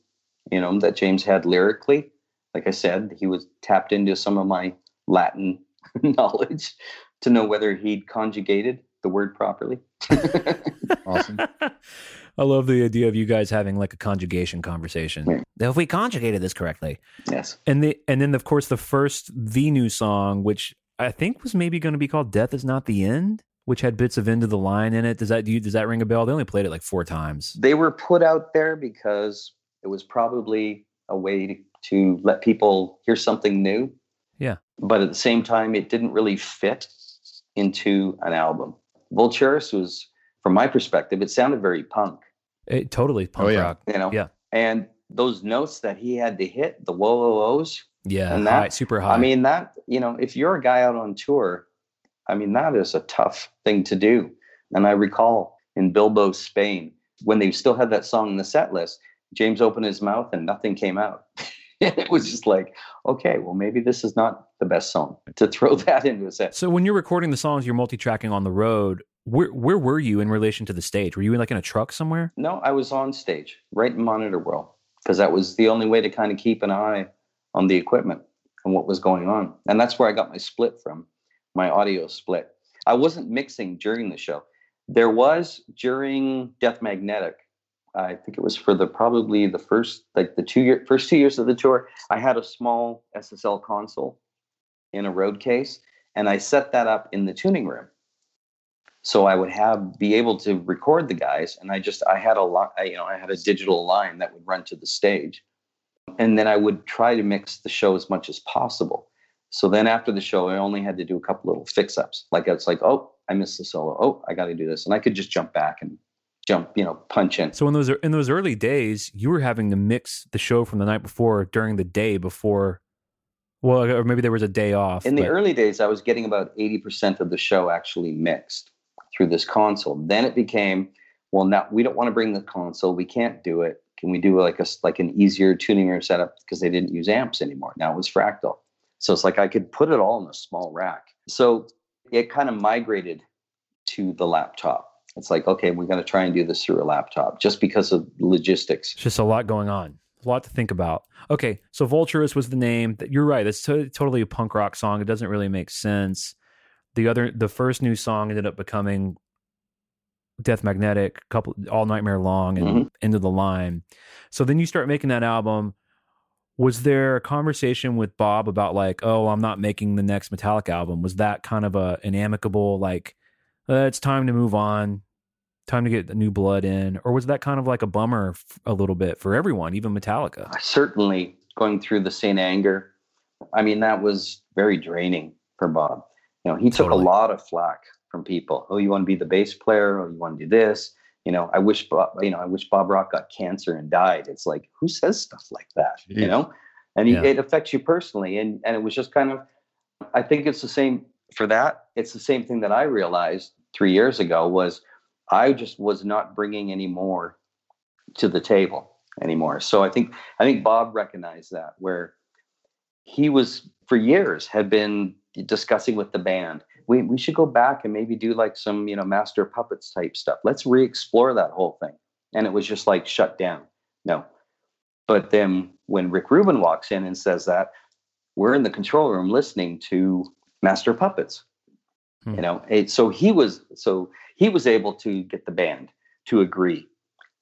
you know, that James had lyrically. Like I said, he was tapped into some of my Latin *laughs* knowledge to know whether he'd conjugated the word properly. *laughs* Awesome. *laughs* I love the idea of you guys having like a conjugation conversation. If we conjugated this correctly, yes. and the and then of course the first the new song, which I think was maybe going to be called "Death Is Not the End," which had bits of "End of the Line" in it. Does that do you, does that ring a bell? They only played it like four times. They were put out there because it was probably a way to, to let people hear something new. Yeah. But at the same time, it didn't really fit into an album. Vulturus was, from my perspective, it sounded very punk, It, totally punk Oh, yeah. rock. you know? Yeah. And those notes that he had to hit, the whoa, whoa, whoas, Yeah, And high, super high. I mean, that, you know, if you're a guy out on tour, I mean, that is a tough thing to do. And I recall in Bilbao, Spain, when they still had that song in the set list, James opened his mouth and nothing came out. *laughs* it was just like, okay, well, maybe this is not the best song to throw *laughs* that into a set. so when you're recording the songs, you're multi-tracking on the road. Where where were you in relation to the stage? Were you like in a truck somewhere? No, I was on stage, right in Monitor World, because that was the only way to kind of keep an eye on the equipment and what was going on. And that's where I got my split from, my audio split. I wasn't mixing during the show. There was during Death Magnetic. I think it was for the probably the first like the two year first two years of the tour. I had a small SSL console in a road case, and I set that up in the tuning room so I would have be able to record the guys, and I just I had a lot, you know, I had a digital line that would run to the stage, and then I would try to mix the show as much as possible. So then after the show, I only had to do a couple little fix ups, like it's like, oh, I missed the solo, oh, I got to do this, and I could just jump back and jump, you know, punch in. So in those in those early days, you were having to mix the show from the night before during the day before. Well, or maybe there was a day off. In the but- early days, I was getting about 80% of the show actually mixed through this console. Then it became, well, now we don't want to bring the console. We can't do it. Can we do like a like an easier tuning room setup because they didn't use amps anymore? Now it was fractal. So it's like I could put it all in a small rack. So it kind of migrated to the laptop. It's like, okay, we're going to try and do this through a laptop just because of logistics. It's just a lot going on. A lot to think about. Okay, so Vulturous was the name. That You're right. It's to- totally a punk rock song. It doesn't really make sense. The other, the first new song ended up becoming Death Magnetic, couple All Nightmare Long, and Mhm. End of the Line. So then you start making that album. Was there a conversation with Bob about like, oh, I'm not making the next Metallica album? Was that kind of a an amicable like, uh, it's time to move on, time to get the new blood in, or was that kind of like a bummer f- a little bit for everyone, even Metallica? certainly going through the St. Anger, I mean, that was very draining for Bob. You know, he took Totally. a lot of flack from people. Oh, you want to be the bass player? Oh, you want to do this? You know, I wish Bob, you know, I wish Bob Rock got cancer and died. It's like, who says stuff like that? You know, and Yeah. it affects you personally. And and it was just kind of, I think it's the same for that. It's the same thing that I realized three years ago was I just was not bringing any more to the table anymore. So I think I think Bob recognized that where he was for years had been discussing with the band. We we should go back and maybe do like some, you know, master puppets type stuff. Let's re-explore that whole thing. And it was just like shut down. No. But then when Rick Rubin walks in and says that, we're in the control room listening to Master Puppets. Hmm. You know, it, so he was so he was able to get the band to agree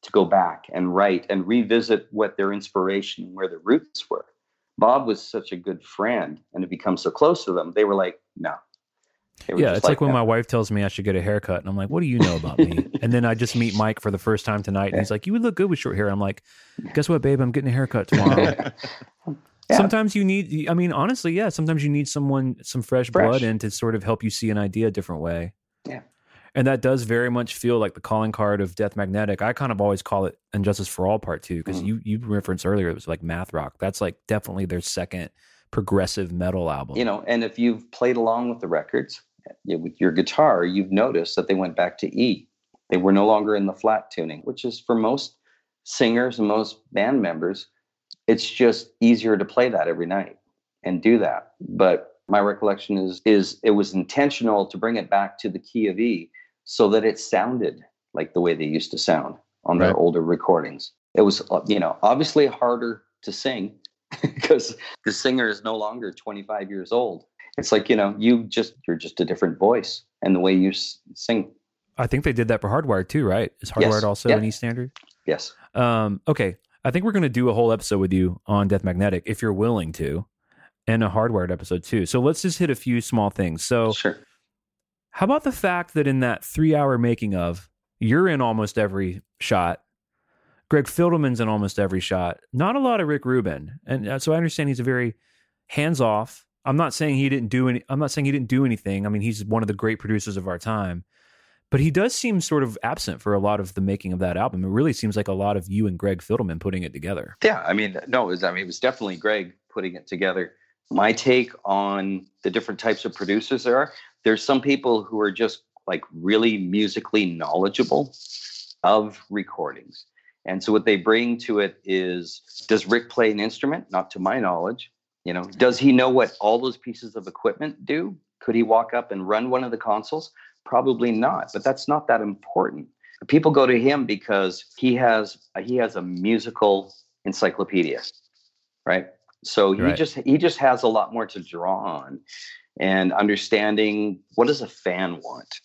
to go back and write and revisit what their inspiration, and where their roots were. Bob was such a good friend and had become so close to them. They were like, no. Were Yeah, it's like, when "No." my wife tells me I should get a haircut, and I'm like, "What do you know about me?" *laughs* and then I just meet Mike for the first time tonight, and he's like, "You would look good with short hair." I'm like, "Guess what, babe? I'm getting a haircut tomorrow." *laughs* Yeah. Sometimes you need, I mean, honestly, yeah. Sometimes you need someone, some fresh, Fresh. blood in to sort of help you see an idea a different way. Yeah. And that does very much feel like the calling card of Death Magnetic. I kind of always call it And Justice for All Part Two because Mhm. you you referenced earlier it was like math rock. That's like definitely their second progressive metal album. you know and if you've played along with the records with your guitar you've noticed that they went back to e they were no longer in the flat tuning which is for most singers and most band members it's just easier to play that every night and do that but my recollection is is it was intentional to bring it back to the key of e so that it sounded like the way they used to sound on their Right. older recordings it was uh, you know obviously harder to sing *laughs* because the singer is no longer 25 years old. It's like, you know, you just, you're just a different voice and the way you s- sing. I think they did that for Hardwired too, right? Is Yes. Hardwired also Yeah. an E standard? Yes. Um, okay. I think we're going to do a whole episode with you on Death Magnetic if you're willing to, and a Hardwired episode too. So let's just hit a few small things. So, Sure. How about the fact that in that three hour making of, you're in almost every shot. Greg Fidelman's in almost every shot. Not a lot of Rick Rubin, and uh, so I understand he's a very hands off. I'm not saying he didn't do any. I'm not saying he didn't do anything. I mean, he's one of the great producers of our time, but he does seem sort of absent for a lot of the making of that album. It really seems like a lot of you and Greg Fidelman putting it together. Yeah. I mean, no, it was, I mean, it was definitely Greg putting it together. My take on the different types of producers there are, there's some people who are just like really musically knowledgeable of recordings. And so what they bring to it is does Rick play an instrument? Not to my knowledge. You know, does he know what all those pieces of equipment do? Could he walk up and run one of the consoles? Probably not, but that's not that important. People go to him because he has he has a musical encyclopedia, right? So he Right. just he just has a lot more to draw on and understanding what does a fan want?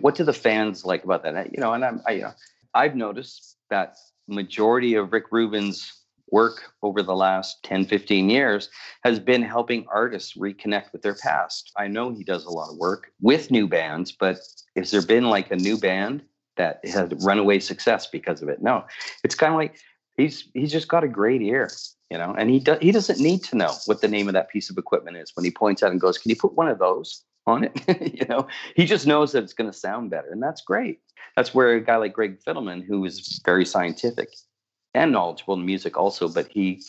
What do the fans like about that? You know, and I'm I, you know, I've noticed that majority of Rick Rubin's work over the last 10, 15 years has been helping artists reconnect with their past. I know he does a lot of work with new bands, but has there been like a new band that had runaway success because of it? No. It's kind of like he's he's just got a great ear, you know, and he does he doesn't need to know what the name of that piece of equipment is when he points out and goes, Can you put one of those on it? *laughs* you know, he just knows that it's going to sound better, and that's great. That's where a guy like Greg Fidelman, who is very scientific and knowledgeable in music also, but he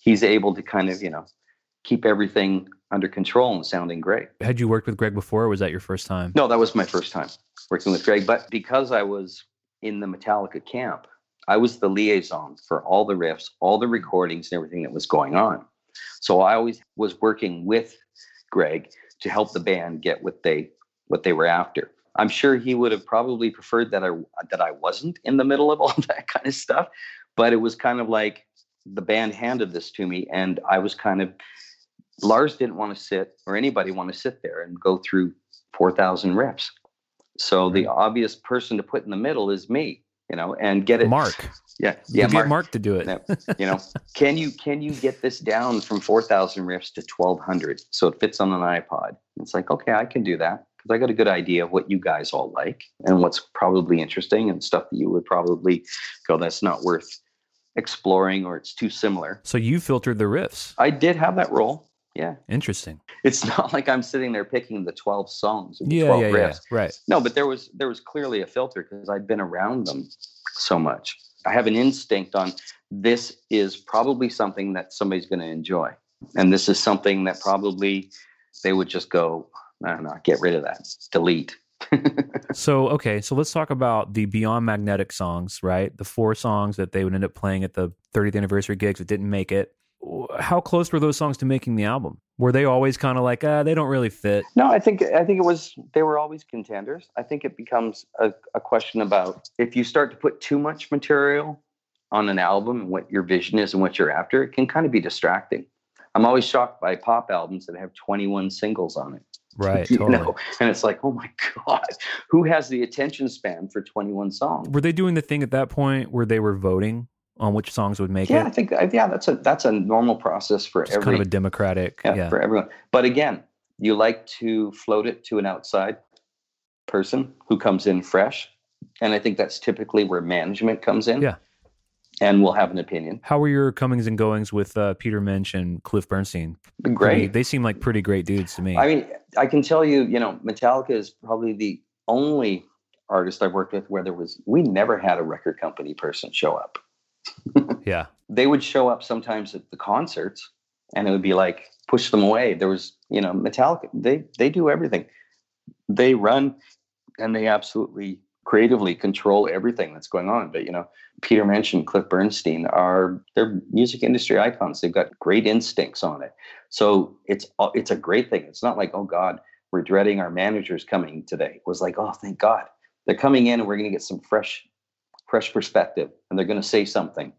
he's able to kind of, you know, keep everything under control and sounding great. Had you worked with Greg before, or was that your first time? No, that was my first time working with Greg. But because I was in the Metallica camp, I was the liaison for all the riffs, all the recordings, and everything that was going on. So I always was working with Greg to help the band get what they what they were after. I'm sure he would have probably preferred that I that I wasn't in the middle of all *laughs* that kind of stuff, but it was kind of like the band handed this to me, and I was kind of Lars didn't want to sit or anybody want to sit there and go through 4,000 riffs. So the obvious person to put in the middle is me, you know, and get it. Mark. Yeah, Yeah, Mark. Mark to do it. You know, *laughs* can you can you get this down from 4,000 riffs to 1,200 so it fits on an iPod? It's like, okay, I can do that because I got a good idea of what you guys all like and what's probably interesting and stuff that you would probably go, that's not worth exploring or it's too similar. So you filtered the riffs. I did have that role. Yeah, Interesting. it's *laughs* not like I'm sitting there picking the 12 songs the Yeah, 12 yeah, yeah. Right. No, but there was there was clearly a filter because I'd been around them so much. I have an instinct on this is probably something that somebody's going to enjoy, and this is something that probably they would just go, I don't know, get rid of that, delete. *laughs* So okay, so let's talk about the Beyond Magnetic songs, right? The four songs that they would end up playing at the 30th anniversary gigs that didn't make it. How close were those songs to making the album? Were they always kind of like, ah, they don't really fit? No, I think I think it was they were always contenders. I think it becomes a, a question about if you start to put too much material on an album and what your vision is and what you're after, it can kind of be distracting. I'm always shocked by pop albums that have 21 singles on it. Right, *laughs* you totally. know? And it's like, oh my God, who has the attention span for 21 songs? Were they doing the thing at that point where they were voting on which songs would make it. Yeah, I think yeah, that's a that's a normal process for Just every kind of a democratic. yeah, Yeah. for everyone. But again, you like to float it to an outside person who comes in fresh. And I think that's typically where management comes in. Yeah. And will have an opinion. How were your comings and goings with uh, Peter Mensch and Cliff Bernstein? Great. Pretty- they seem like pretty great dudes to me. I mean, I can tell you, you know, Metallica is probably the only artist I've worked with where there was we never had a record company person show up. *laughs* Yeah. They would show up sometimes at the concerts and it would be like push them away. There was, you know, Metallica, they they do everything. They run and they absolutely creatively control everything that's going on. But you know, Peter Mensch and Cliff Bernstein are they're music industry icons. They've got great instincts on it. So it's it's a great thing. It's not like, oh God, we're dreading our managers coming today. It was like, oh thank God. They're coming in and we're gonna get some fresh, fresh perspective. And they're gonna say something,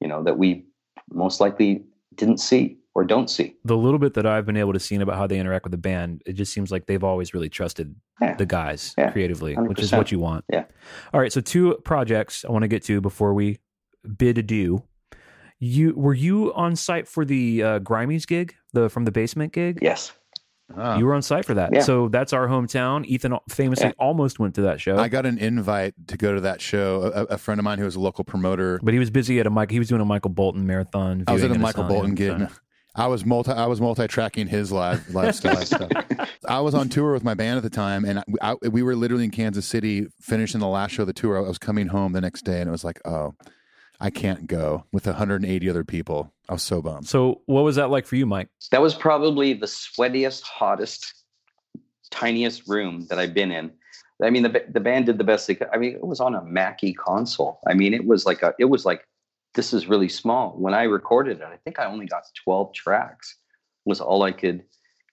you know, that we most likely didn't see or don't see. The little bit that I've been able to see about how they interact with the band, it just seems like they've always really trusted Yeah. the guys Yeah. creatively, which is what you want. Yeah. All right. So two projects I want to get to before we bid adieu. You were you on site for the uh, Grimey's gig, the from the basement gig? Yes. Ah. You were on site for that. Yeah. So that's our hometown. Ethan famously Yeah. almost went to that show. I got an invite to go to that show. A, a friend of mine who was a local promoter. but he was busy at a Mike. He was doing a Michael Bolton marathon. I was at a Michael Bolton gig. so- I was multi. I was multi-tracking his live *laughs* lifestyle stuff. I was on tour with my band at the time, and I, I- we were literally in Kansas City, finishing the last show of the tour. I was coming home the next day, and it was like, oh, I can't go with 180 other people. I was so bummed. So what was that like for you, Mike? That was probably the sweatiest, hottest, tiniest room that I've been in. I mean, the the band did the best they could. I mean, it was on a Mackie console. I mean, it was like a, it was like, this is really small. When I recorded it, I think I only got twelve tracks. Was all I could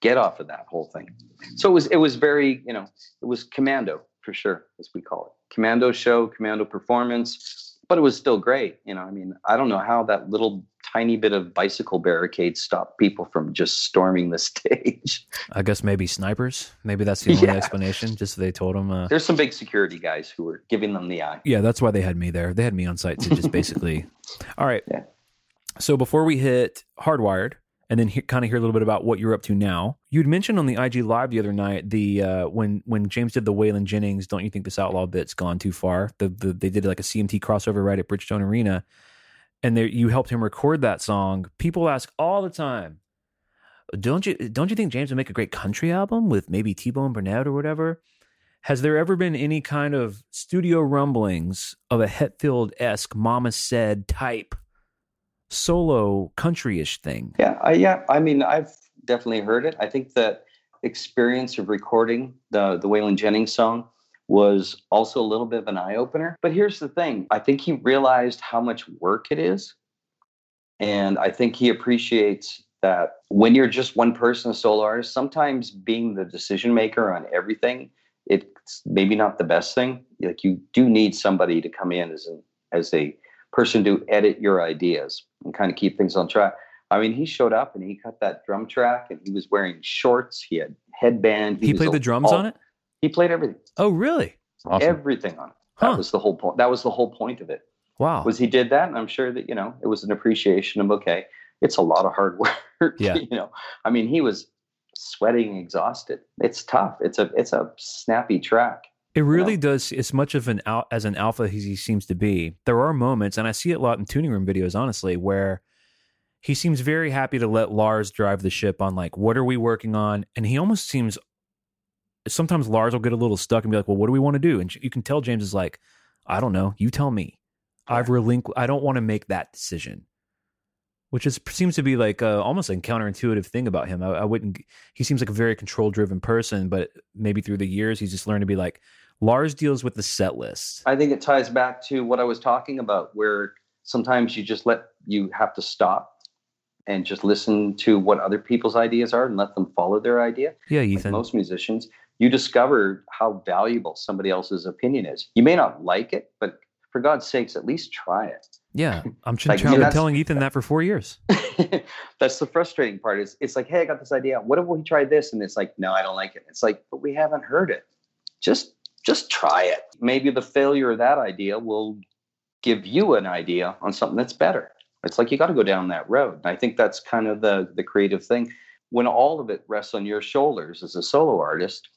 get off of that whole thing. So it was it was very you know it was commando for sure as we call it commando show commando performance but it was still great you know i mean i don't know how that little tiny bit of bicycle barricade stop people from just storming the *laughs* stage I guess maybe snipers. Maybe that's the only Yeah. explanation. Just they told them. Uh, there's some big security guys who were giving them the eye yeah, that's why they had me there. They had me on site to just basically. *laughs* All right. Yeah. So before we hit hardwired, and then he, kind of hear a little bit about what you're up to now. You'd mentioned on the IG live the other night the uh, when when James did the Waylon Jennings, don't you think this outlaw bit's gone too far? The, the they did like a CMT crossover right at Bridgestone Arena, and there you helped him record that song. People ask all the time, don't you don't you think James would make a great country album with maybe T Bone Burnett or whatever? Has there ever been any kind of studio rumblings of a Hetfield esque Mama Said type solo country-ish thing? Yeah, I, yeah. I mean, I've definitely heard it. I think that experience of recording the the Waylon Jennings song was also a little bit of an eye opener. But here's the thing: I think he realized how much work it is, and I think he appreciates that when you're just one person, a solo artist, sometimes being the decision maker on everything, it's maybe not the best thing. Like you do need somebody to come in as an as a person to edit your ideas and kind of keep things on track. I mean, he showed up and he cut that drum track and he was wearing shorts. He had headband. He was played the drums all- on it? He played everything. Oh, really? Awesome. Everything on it. That Huh. was the whole point. That was the whole point of it. Wow. Was he did that, and I'm sure that you know it was an appreciation of okay, it's a lot of hard *laughs* work. Yeah. you know, I mean, he was sweating, exhausted. It's tough. It's a it's a snappy track. It really know? does. As much of an out as an alpha as he seems to be, there are moments, and I see it a lot in tuning room videos, honestly, where he seems very happy to let Lars drive the ship on like, what are we working on? And he almost seems. Sometimes Lars will get a little stuck and be like, "Well, what do we want to do?" And you can tell James is like, "I don't know. You tell me. I've relinqu- I don't want to make that decision." Which is seems to be like uh, almost a counterintuitive thing about him. I, I wouldn't. He seems like a very control driven person, but maybe through the years he's just learned to be like, Lars deals with the set list. I think it ties back to what I was talking about, where sometimes you just let you have to stop and just listen to what other people's ideas are and let them follow their idea. Yeah, like Ethan. most musicians, you discover how valuable somebody else's opinion is. You may not like it, but for God's sakes, at least try it. yeah, *laughs* I'm Like, trying, yeah, been telling Ethan that for four years. *laughs* That's the frustrating part. Is it's like, hey, I got this idea. What if we try this? And it's like, no, I don't like it. It's like, but we haven't heard it. Just just try it. Maybe the failure of that idea will give you an idea on something that's better. It's like you got to go down that road. And I think that's kind of the the creative thing. When all of it rests on your shoulders as a solo artist,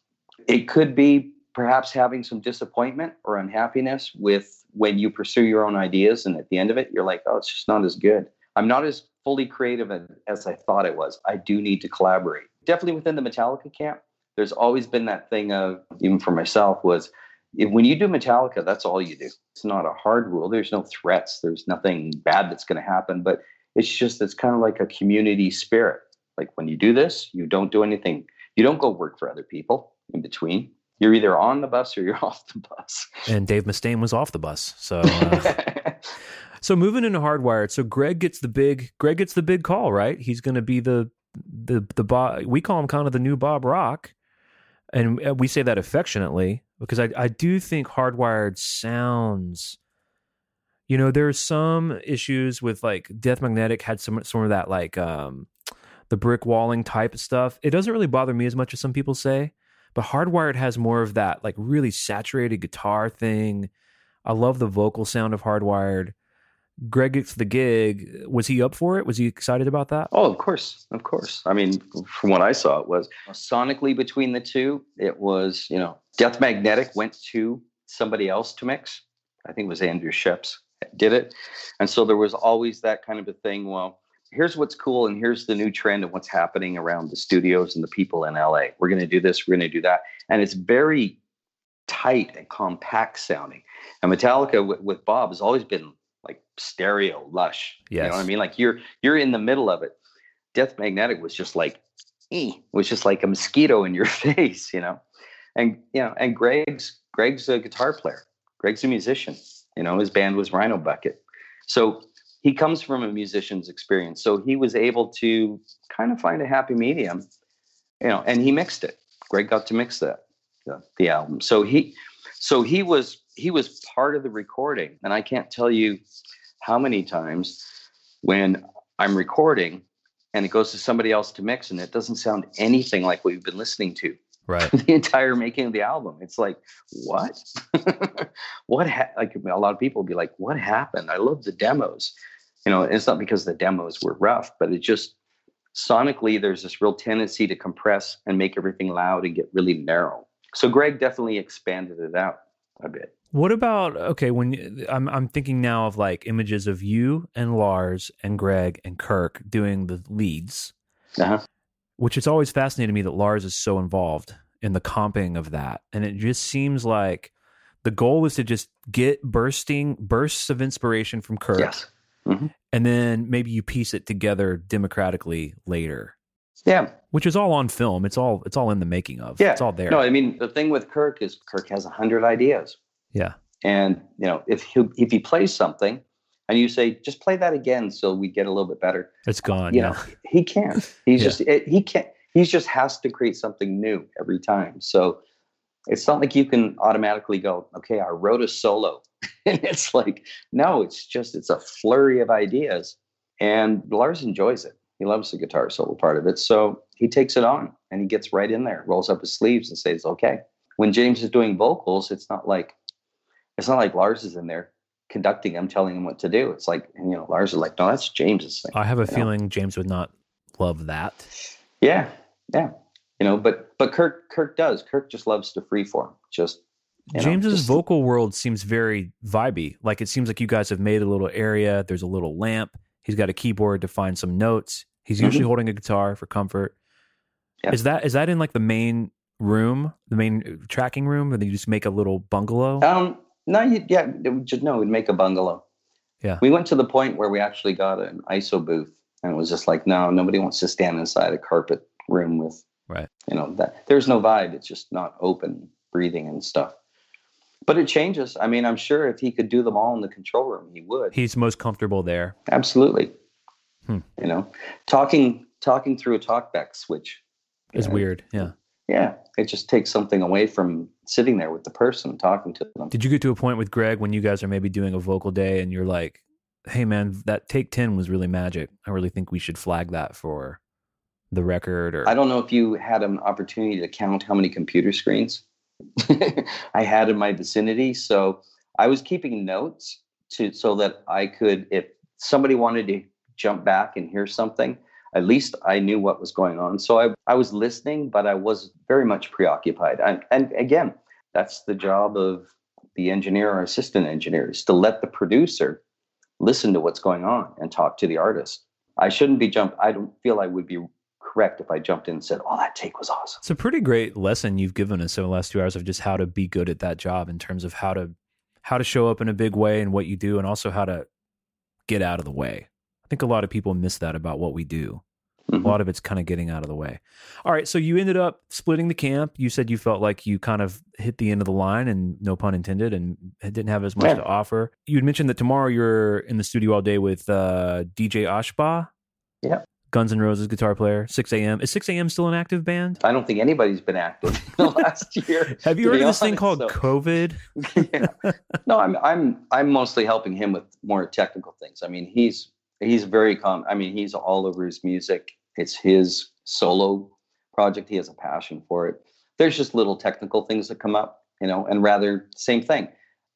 it could be perhaps having some disappointment or unhappiness with when you pursue your own ideas and at the end of it you're like oh it's just not as good i'm not as fully creative as, i thought it was i do need to collaborate definitely within the metallica camp there's always been that thing of even for myself was if, when you do Metallica, that's all you do. It's not a hard rule. There's no threats. There's nothing bad that's going to happen. But it's just it's kind of like a community spirit. Like when you do this, you don't do anything. You don't go work for other people in between. You're either on the bus or you're *laughs* off the bus. And Dave Mustaine was off the bus. So uh, *laughs* so moving into hardwired. So Greg gets the big Greg gets the big call, right? He's going to be the the the Bob. We call him kind of the new Bob Rock, and uh, we say that affectionately because I I do think hardwired sounds. You know, there's some issues with like Death Magnetic had some some of that like um the brick walling type of stuff. It doesn't really bother me as much as some people say, but Hardwired has more of that like really saturated guitar thing. I love the vocal sound of Hardwired. Greg gets the gig. Was he up for it? Was he excited about that? Oh, of course, of course. I mean, from what I saw, it was sonically between the two. It was, you know, Death Magnetic went to somebody else to mix. I think it was Andrew Scheps did it, and so there was always that kind of a thing. Well, here's what's cool, and here's the new trend and what's happening around the studios and the people in LA. We're going to do this. We're going to do that, and it's very tight and compact sounding. And Metallica with, with Bob has always been like stereo lush. Yes. You know what I mean? Like you're you're in the middle of it. Death Magnetic was just like eh, was just like a mosquito in your *laughs* face, you know. And you know, and Greg's Greg's a guitar player. Greg's a musician. You know, his band was Rhino Bucket. So he comes from a musician's experience. So he was able to kind of find a happy medium, you know, and he mixed it. Greg got to mix that the, the album. So he so he was he was part of the recording. And I can't tell you how many times when I'm recording and it goes to somebody else to mix and it doesn't sound anything like what we've been listening to Right. *laughs* the entire making of the album. It's like, what? *laughs* what? Ha-? Like a lot of people be like, what happened? I love the demos. You know, it's not because the demos were rough, but it just sonically there's this real tendency to compress and make everything loud and get really narrow. So Greg definitely expanded it out a bit. What about okay? When I'm I'm thinking now of like images of you and Lars and Greg and Kirk doing the leads, Uh-huh. which it's always fascinated me that Lars is so involved in the comping of that, and it just seems like the goal is to just get bursting bursts of inspiration from Kirk, Yes. Hmm and then maybe you piece it together democratically later, Yeah. which is all on film. It's all it's all in the making of. Yeah. it's all there. No, I mean the thing with Kirk is Kirk has a hundred ideas, yeah, and you know if he if he plays something, and you say just play that again so we get a little bit better, it's gone. you Yeah, know he can't. *laughs* He's Yeah. just it, he can't. He just has to create something new every time. So it's not like you can automatically go, okay, I wrote a solo, *laughs* and it's like no, it's just it's a flurry of ideas, and Lars enjoys it. He loves the guitar solo part of it, so he takes it on and he gets right in there, rolls up his sleeves, and says, okay. When James is doing vocals, it's not like it's not like Lars is in there conducting him, telling him what to do. It's like you know, Lars is like, no, that's James's thing. I have a you know? feeling James would not love that. Yeah, yeah. You know, but but Kirk Kirk does. Kirk just loves to freeform. Just James's just- vocal world seems very vibey. Like it seems like you guys have made a little area. There's a little lamp. He's got a keyboard to find some notes. He's Mhm. usually holding a guitar for comfort. Yeah. Is that is that in like the main room, the main uh, tracking room, and then you just make a little bungalow? Um, no, you, yeah, just no, we'd make a bungalow. Yeah. we went to the point where we actually got an ISO booth, and it was just like, no, nobody wants to stand inside a carpet room with, Right. You know that there's no vibe. It's just not open, breathing and stuff. But it changes. I mean, I'm sure if he could do them all in the control room, he would. He's most comfortable there. Absolutely. Hmm. You know, talking talking through a talkback switch is know, weird. Yeah. Yeah, it just takes something away from sitting there with the person talking to them. Did you get to a point with Greg when you guys are maybe doing a vocal day and you're like, "Hey man, that take 10 was really magic. I really think we should flag that for the record or I don't know if you had an opportunity to count how many computer screens *laughs* I had in my vicinity. So I was keeping notes to so that I could, if somebody wanted to jump back and hear something, at least I knew what was going on. So I, I was listening, but I was very much preoccupied. And, and again, that's the job of the engineer or assistant engineer is to let the producer listen to what's going on and talk to the artist. I shouldn't be jump. I don't feel I would be correct if I jumped in and said, "Oh, that take was awesome." It's a pretty great lesson you've given us over the last two hours of just how to be good at that job in terms of how to how to show up in a big way and what you do, and also how to get out of the way. I think a lot of people miss that about what we do. Mhm. A lot of it's kind of getting out of the way. All right, so you ended up splitting the camp. You said you felt like you kind of hit the end of the line, and no pun intended, and didn't have as much Yeah. to offer. You had mentioned that tomorrow you're in the studio all day with uh, DJ Ashba. Yep. Guns N' Roses guitar player. Sixx:A.M. Is Sixx:A.M. still an active band? I don't think anybody's been active in *laughs* the last year. *laughs* Have you heard of this thing called so- COVID? *laughs* Yeah. No, I'm I'm I'm mostly helping him with more technical things. I mean, he's he's very calm. I mean, he's all over his music. It's his solo project. He has a passion for it. There's just little technical things that come up, you know, and rather same thing.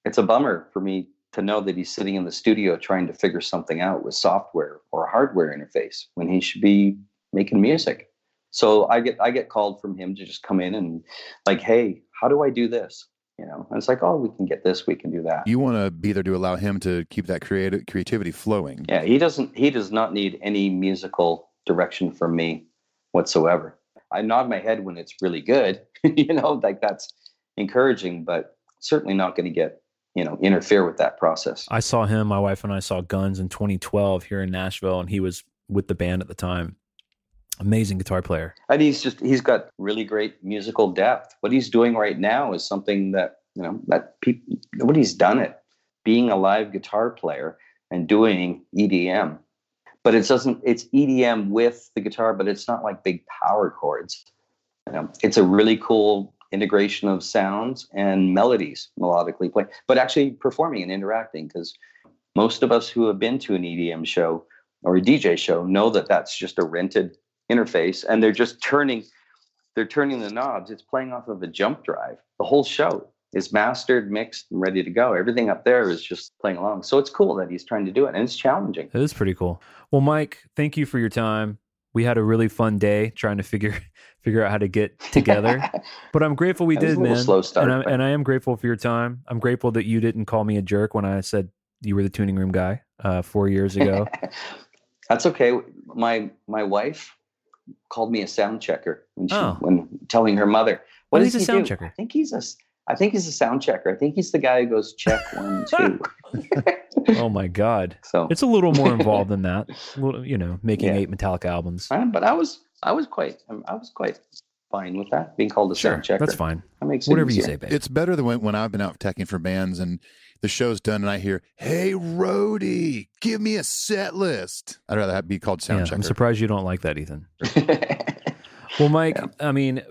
It's a bummer for me to know that he's sitting in the studio trying to figure something out with software or hardware interface when he should be making music. So I get I get called from him to just come in and like, hey, how do I do this? You know, and it's like, oh, we can get this, we can do that. You want to be there to allow him to keep that creative creativity flowing. Yeah, he doesn't. He does not need any musical direction from me whatsoever. I nod my head when it's really good. *laughs* you know, like that's encouraging, but certainly not going to get you know interfere with that process. I saw him, my wife and I saw Guns in 2012 here in Nashville, and he was with the band at the time. Amazing guitar player. And he's just he's got really great musical depth. What he's doing right now is something that you know that people nobody's done it. Being a live guitar player and doing EDM, but it doesn't. It's EDM with the guitar, but it's not like big power chords. You know, it's a really cool integration of sounds and melodies melodically playing, but actually performing and interacting. Because most of us who have been to an EDM show or a DJ show know that that's just a rented interface and they're just turning they're turning the knobs it's playing off of a jump drive the whole show is mastered mixed and ready to go everything up there is just playing along so it's cool that he's trying to do it and it's challenging It is pretty cool. Well, Mike, thank you for your time. We had a really fun day trying to figure *laughs* figure out how to get *laughs* together. but I'm grateful we did, man. slow start, and, I, but- and I am grateful for your time. I'm grateful that you didn't call me a jerk when I said you were the tuning room guy uh, four years ago. *laughs* that's okay my my wife called me a sound checker when she Oh. when telling her mother What what is does a sound do? checker? i think he's a i think he's a sound checker i think he's the guy who goes check one *laughs* two *laughs* oh my god, so it's a little more involved than that. *laughs* A little, you know, making Yeah. eight Metallica albums. But i was i was quite um, i was quite fine with that being called a Sure, sound checker that's fine. that makes it Whatever you say, babe. It's better than when, when I've been out teching for bands and the show's done and I hear, "Hey, roadie, give me a set list." I'd rather have, be called sound Yeah, checker. I'm surprised you don't like that, Ethan. Well, Mike, I mean,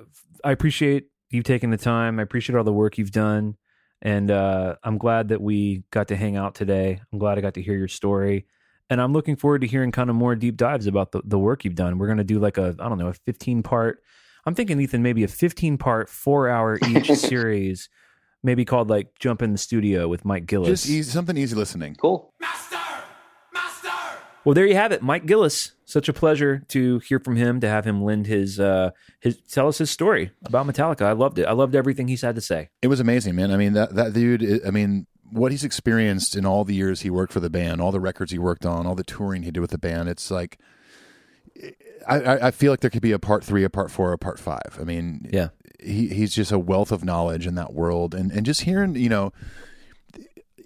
I appreciate you taking the time. I appreciate all the work you've done. And uh, I'm glad that we got to hang out today. I'm glad I got to hear your story. And I'm looking forward to hearing kind of more deep dives about the, the work you've done. We're going to do like a, I don't know, a 15 part, I'm thinking, Ethan, maybe a 15 part, four hour each *laughs* series, maybe called like Jump in the Studio with Mike Gillies. Just easy, something easy listening. cool Well, there you have it, Mike Gillies. Such a pleasure to hear from him, to have him lend his uh his tell us his story about Metallica. I loved it. I loved everything he's had to say. It was amazing, man. I mean, that that dude. I mean, what he's experienced in all the years he worked for the band, all the records he worked on, all the touring he did with the band. It's like, I, I I feel like there could be a part three, a part four, a part five. I mean, Yeah. he he's just a wealth of knowledge in that world, and and just hearing, you know.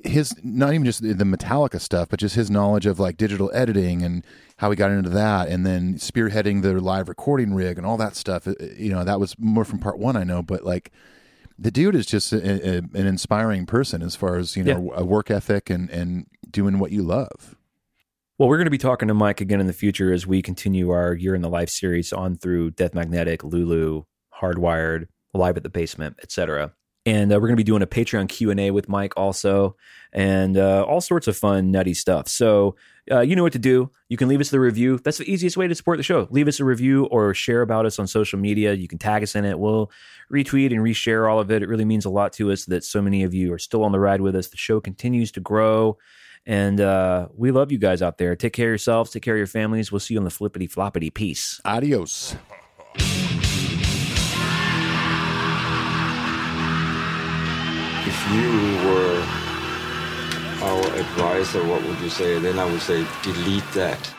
His not even just the Metallica stuff, but just his knowledge of like digital editing and how he got into that, and then spearheading the live recording rig and all that stuff. uh, You know, that was more from part one, I know, but like the dude is just a, a, an inspiring person as far as you know a work ethic and and doing what you love. Well, we're going to be talking to Mike again in the future as we continue our Year in the Life series on through Death Magnetic, Lulu, Hardwired, Live at the Basement, etc. And uh, we're going to be doing a Patreon Q and A with Mike also, and uh, all sorts of fun, nutty stuff. So uh, you know what to do. You can leave us the review. That's the easiest way to support the show. Leave us a review or share about us on social media. You can tag us in it. We'll retweet and reshare all of it. It really means a lot to us that so many of you are still on the ride with us. The show continues to grow. And uh, we love you guys out there. Take care of yourselves. Take care of your families. We'll see you on the flippity floppity. Peace. Adios. If you were our advisor, what would you say? Then I would say delete that.